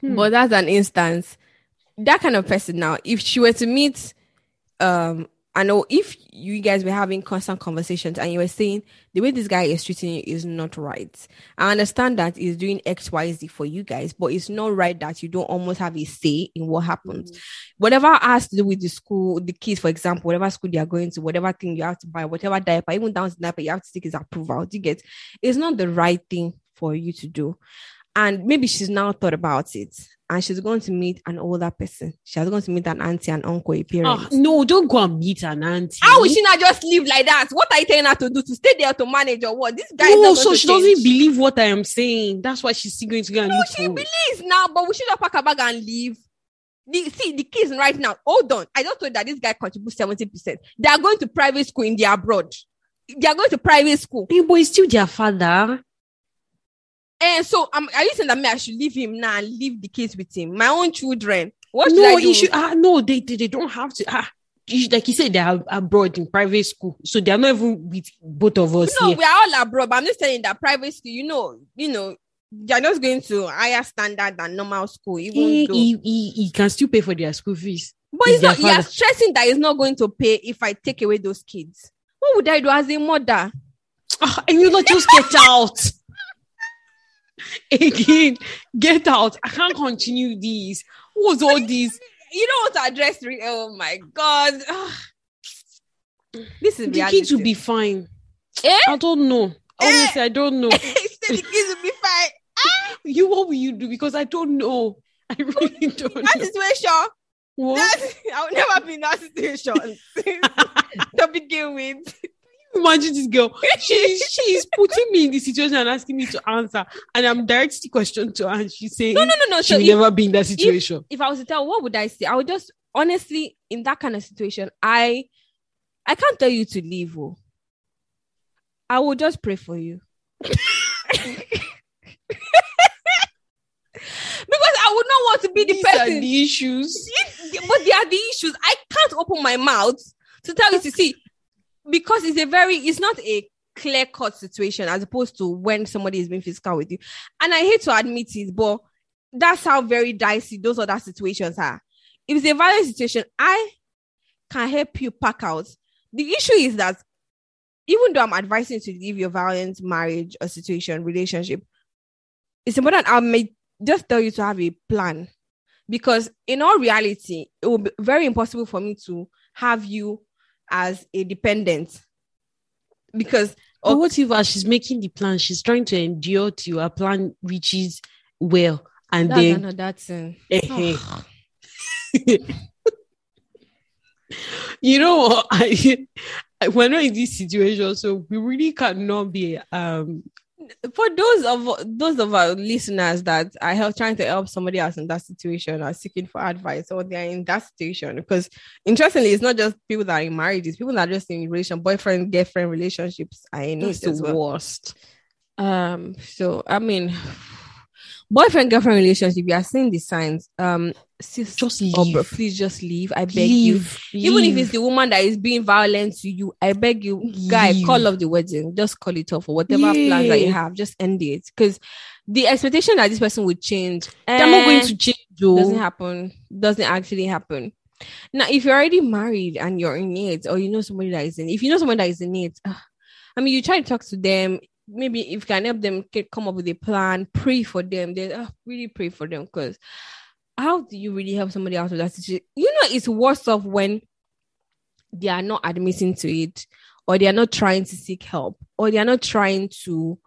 [SPEAKER 2] Hmm.
[SPEAKER 1] but that's an instance. That kind of person now, if she were to meet, um, I know if you guys were having constant conversations and you were saying the way this guy is treating you is not right. I understand that he's doing X, Y, Z for you guys, but it's not right that you don't almost have a say in what happens. Mm. Whatever has to do with the school, the kids, for example, whatever school they are going to, whatever thing you have to buy, whatever diaper, even down to diaper, you have to take his approval. You get? It's not the right thing for you to do. And maybe she's now thought about it and she's going to meet an older person. She has gone to meet an auntie and uncle, a parent.
[SPEAKER 2] Ah, no, don't go and meet an auntie.
[SPEAKER 1] How will she not just live like that? What are you telling her to do? To stay there to manage or what? This guy is
[SPEAKER 2] No,
[SPEAKER 1] not
[SPEAKER 2] so she
[SPEAKER 1] change.
[SPEAKER 2] doesn't believe what I am saying. That's why she's still going to go and
[SPEAKER 1] No,
[SPEAKER 2] look
[SPEAKER 1] she
[SPEAKER 2] for
[SPEAKER 1] believes now, but we should have pack her bag and leave. The, see the kids right now. Hold on, I just told that this guy contributes seventy percent. They are going to private school in the abroad. They are going to private school,
[SPEAKER 2] Hey, but he's still their father.
[SPEAKER 1] And so um, are you saying that me I should leave him now and leave the kids with him? My own children. What should
[SPEAKER 2] no,
[SPEAKER 1] I do?
[SPEAKER 2] should. Ah, no, they, they they don't have to. Ah, you- like you said, they are abroad in private school, so they are not even with both of us
[SPEAKER 1] no,
[SPEAKER 2] here.
[SPEAKER 1] we are all abroad. But I'm just saying that private school. You know, you know, they're just going to higher standard than normal school. Even
[SPEAKER 2] He,
[SPEAKER 1] though,
[SPEAKER 2] he, he, he can still pay for their school fees.
[SPEAKER 1] but
[SPEAKER 2] he's
[SPEAKER 1] not. You're stressing that he's not going to pay if I take away those kids. What would I do as a mother?
[SPEAKER 2] Ah, and you not just get out. Again, get out. I can't continue this. What's all this?
[SPEAKER 1] You want to address. Re- oh my god. this is
[SPEAKER 2] The kids will be fine.
[SPEAKER 1] Eh?
[SPEAKER 2] I don't know. Honestly, I don't know.
[SPEAKER 1] The kids will be fine.
[SPEAKER 2] You, what will you do? Because I don't know. I really don't
[SPEAKER 1] That
[SPEAKER 2] know.
[SPEAKER 1] situation.
[SPEAKER 2] What?
[SPEAKER 1] That, I'll never be in that situation to begin with.
[SPEAKER 2] Imagine this girl. She she's putting me in the situation and asking me to answer, and I'm directing the question to her, and she's saying
[SPEAKER 1] No, no, no, no.
[SPEAKER 2] she
[SPEAKER 1] So if,
[SPEAKER 2] never be in that situation.
[SPEAKER 1] if I was to tell, what would I say? I would just honestly, in that kind of situation, I I can't tell you to leave. Oh. I will just pray for you. because I would not want to be the
[SPEAKER 2] These are
[SPEAKER 1] person.
[SPEAKER 2] the issues.
[SPEAKER 1] but they are the issues. I can't open my mouth to tell you to see because it's a very it's not a clear cut situation as opposed to when somebody is being physical with you. And I hate to admit it, but that's how very dicey those other situations are. If it's a violent situation, I can help you pack out. The issue is that even though I'm advising to leave your violent marriage or situation, relationship, it's important I may just tell you to have a plan because in all reality it will be very impossible for me to have you as a dependent because
[SPEAKER 2] But what if as she's making the plan, she's trying to endure till her plan reaches well, and
[SPEAKER 1] that's
[SPEAKER 2] then
[SPEAKER 1] another thing
[SPEAKER 2] eh, eh. you know what? I, I- we're not in this situation, so we really cannot be um
[SPEAKER 1] for those of those of our listeners that are help, trying to help somebody else in that situation or seeking for advice or they're in that situation because interestingly it's not just people that are in marriages people that are just in relation boyfriend girlfriend relationships i in it's
[SPEAKER 2] the
[SPEAKER 1] well.
[SPEAKER 2] worst.
[SPEAKER 1] Um, so I mean, boyfriend girlfriend relationship, you are seeing the signs. Um, sis,
[SPEAKER 2] Just
[SPEAKER 1] bro,
[SPEAKER 2] leave.
[SPEAKER 1] please just leave. I beg you.
[SPEAKER 2] Leave,
[SPEAKER 1] Even if it's the woman that is being violent to you, I beg you, guy, call off the wedding. Just call it off or whatever plans that you have. Just end it because the expectation that this person would change,
[SPEAKER 2] they're not going
[SPEAKER 1] eh,
[SPEAKER 2] to change. Though.
[SPEAKER 1] doesn't happen. Doesn't actually happen. Now, if you're already married and you're in it, or you know somebody that is in, if you know someone that is in it, ah, I mean, you try to talk to them. Maybe if you can help them come up with a plan, pray for them. Then ah, really pray for them because how do you really help somebody out of that situation? You know, it's worse off when they are not admitting to it, or they are not trying to seek help, or they are not trying to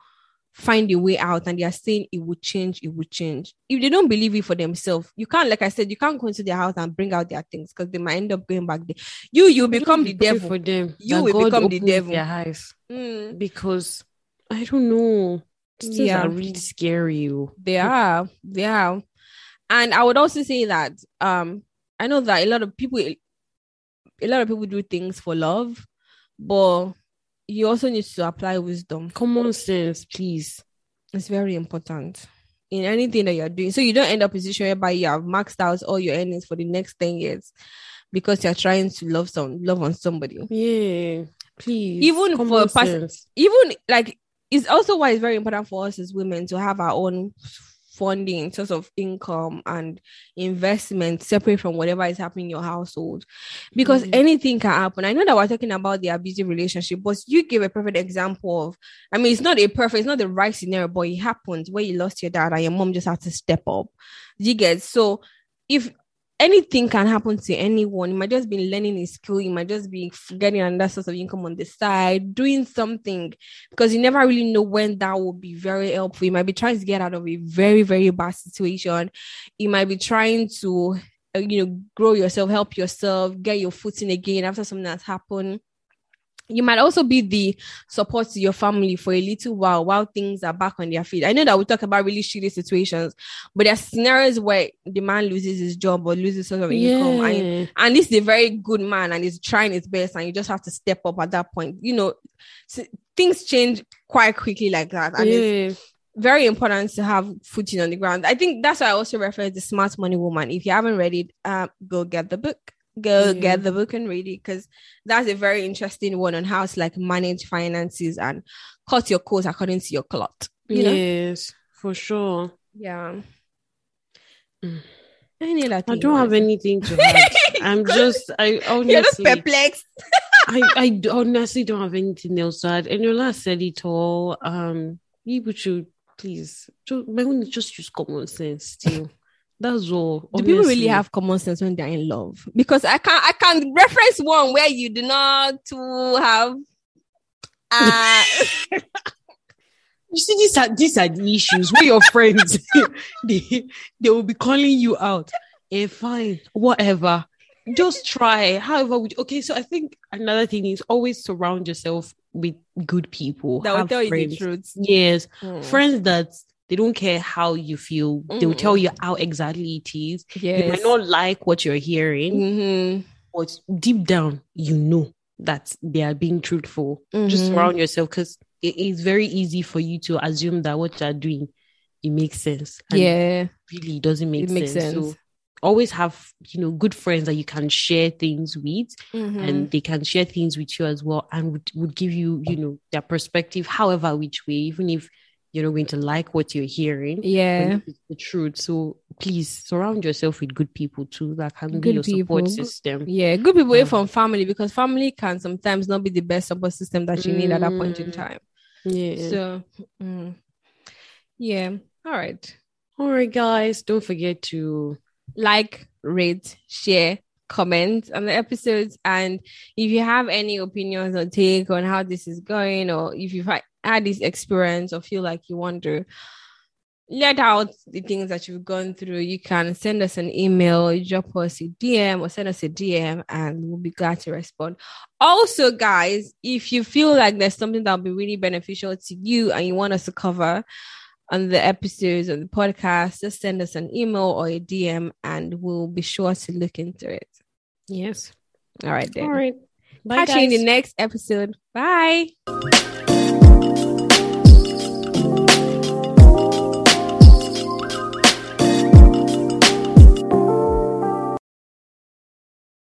[SPEAKER 1] find a way out and they are saying it would change, it would change. If they don't believe it for themselves, you can't, like I said, you can't go into their house and bring out their things because they might end up going back there. You, you become the devil.
[SPEAKER 2] for them.
[SPEAKER 1] You will
[SPEAKER 2] God
[SPEAKER 1] become the devil.
[SPEAKER 2] Their eyes
[SPEAKER 1] Mm,
[SPEAKER 2] because I don't know. These
[SPEAKER 1] Yeah.
[SPEAKER 2] are really scary.
[SPEAKER 1] they are, they are. And I would also say that um I know that a lot of people a lot of people do things for love, but you also need to apply wisdom.
[SPEAKER 2] Common sense, please.
[SPEAKER 1] It's very important in anything that you're doing. So you don't end up in a position whereby you have maxed out all your earnings for the next 10 years because you're trying to love some love on somebody.
[SPEAKER 2] Yeah, please.
[SPEAKER 1] Even for a person- Even like it's also why it's very important for us as women to have our own funding in terms of income and investment separate from whatever is happening in your household. Because
[SPEAKER 2] Mhm.
[SPEAKER 1] anything can happen. I know that we're talking about the abusive relationship but you give a perfect example of i mean it's not a perfect it's not the right scenario but it happened where you lost your dad and your mom just had to step up. You get? So if anything can happen to anyone. You might just be learning a skill. You might just be getting another source of income on the side, doing something because you never really know when that will be very helpful. You might be trying to get out of a very, very bad situation. You might be trying to, uh, you know, grow yourself, help yourself, get your footing again after something that's happened. You might also be the support to your family for a little while while things are back on their feet. I know that we talk about really shitty situations, but there are scenarios where the man loses his job or loses sort of income, and, and this is a very good man and he's trying his best, and you just have to step up at that point. You know, so things change quite quickly like that, and
[SPEAKER 2] yeah.
[SPEAKER 1] it's very important to have footing on the ground. I think that's why I also refer to Smart Money Woman. If you haven't read it, uh, go get the book go
[SPEAKER 2] Yeah.
[SPEAKER 1] get the book and read it because that's a very interesting one on how to like manage finances and cut your coats according to your cloth. You know?
[SPEAKER 2] yes, for sure.
[SPEAKER 1] Yeah.
[SPEAKER 2] Mm.
[SPEAKER 1] Any
[SPEAKER 2] I don't have anything to add. I'm just, I honestly
[SPEAKER 1] You're just perplexed.
[SPEAKER 2] I, I honestly don't have anything else to add. Last said it all. Um, people should please, just, just use common sense. Still, that's all.
[SPEAKER 1] Do people really have common sense when they're in love? Because I can I can reference one where you do not to have uh
[SPEAKER 2] You see, these are these are the issues where your friends they they will be calling you out. Eh, fine, whatever. Just try. However, we, okay. So I think another thing is always surround yourself with good people.
[SPEAKER 1] that will
[SPEAKER 2] Have
[SPEAKER 1] tell you the truth.
[SPEAKER 2] Yes,
[SPEAKER 1] Mm.
[SPEAKER 2] friends that they don't care how you feel. They will
[SPEAKER 1] Mm.
[SPEAKER 2] tell you how exactly it is. You
[SPEAKER 1] Yes.
[SPEAKER 2] might not like what you're hearing,
[SPEAKER 1] Mhm.
[SPEAKER 2] but deep down, you know that they are being truthful. Just
[SPEAKER 1] Mhm.
[SPEAKER 2] surround yourself because it is very easy for you to assume that what you're doing it makes sense. And
[SPEAKER 1] Yeah.
[SPEAKER 2] really doesn't make
[SPEAKER 1] It makes
[SPEAKER 2] sense. So always have you know good friends that you can share things with
[SPEAKER 1] Mhm.
[SPEAKER 2] and they can share things with you as well and would, would give you you know their perspective however which way even if you're not going to like what you're hearing
[SPEAKER 1] yeah.
[SPEAKER 2] it's the truth so please surround yourself with good people too that can be
[SPEAKER 1] Good
[SPEAKER 2] your support
[SPEAKER 1] people.
[SPEAKER 2] system
[SPEAKER 1] Yeah, good people away
[SPEAKER 2] Um,
[SPEAKER 1] from family because family can sometimes not be the best support system that you need at that point in
[SPEAKER 2] Mm.
[SPEAKER 1] time.
[SPEAKER 2] yeah
[SPEAKER 1] So, mm, yeah, all right.
[SPEAKER 2] all right guys don't forget to
[SPEAKER 1] Like, rate, share, comment on the episodes, and if you have any opinions or take on how this is going, or if you've had- had this experience or feel like you want to let out the things that you've gone through, you can send us an email, drop us a DM, or send us a DM, and we'll be glad to respond. Also, guys, if you feel like there's something that'll be really beneficial to you and you want us to cover on the episodes of the podcast, just send us an email or a DM, and we'll be sure to look into it.
[SPEAKER 2] yes
[SPEAKER 1] All right, then.
[SPEAKER 2] all right bye
[SPEAKER 1] Catch you in the next episode. Bye.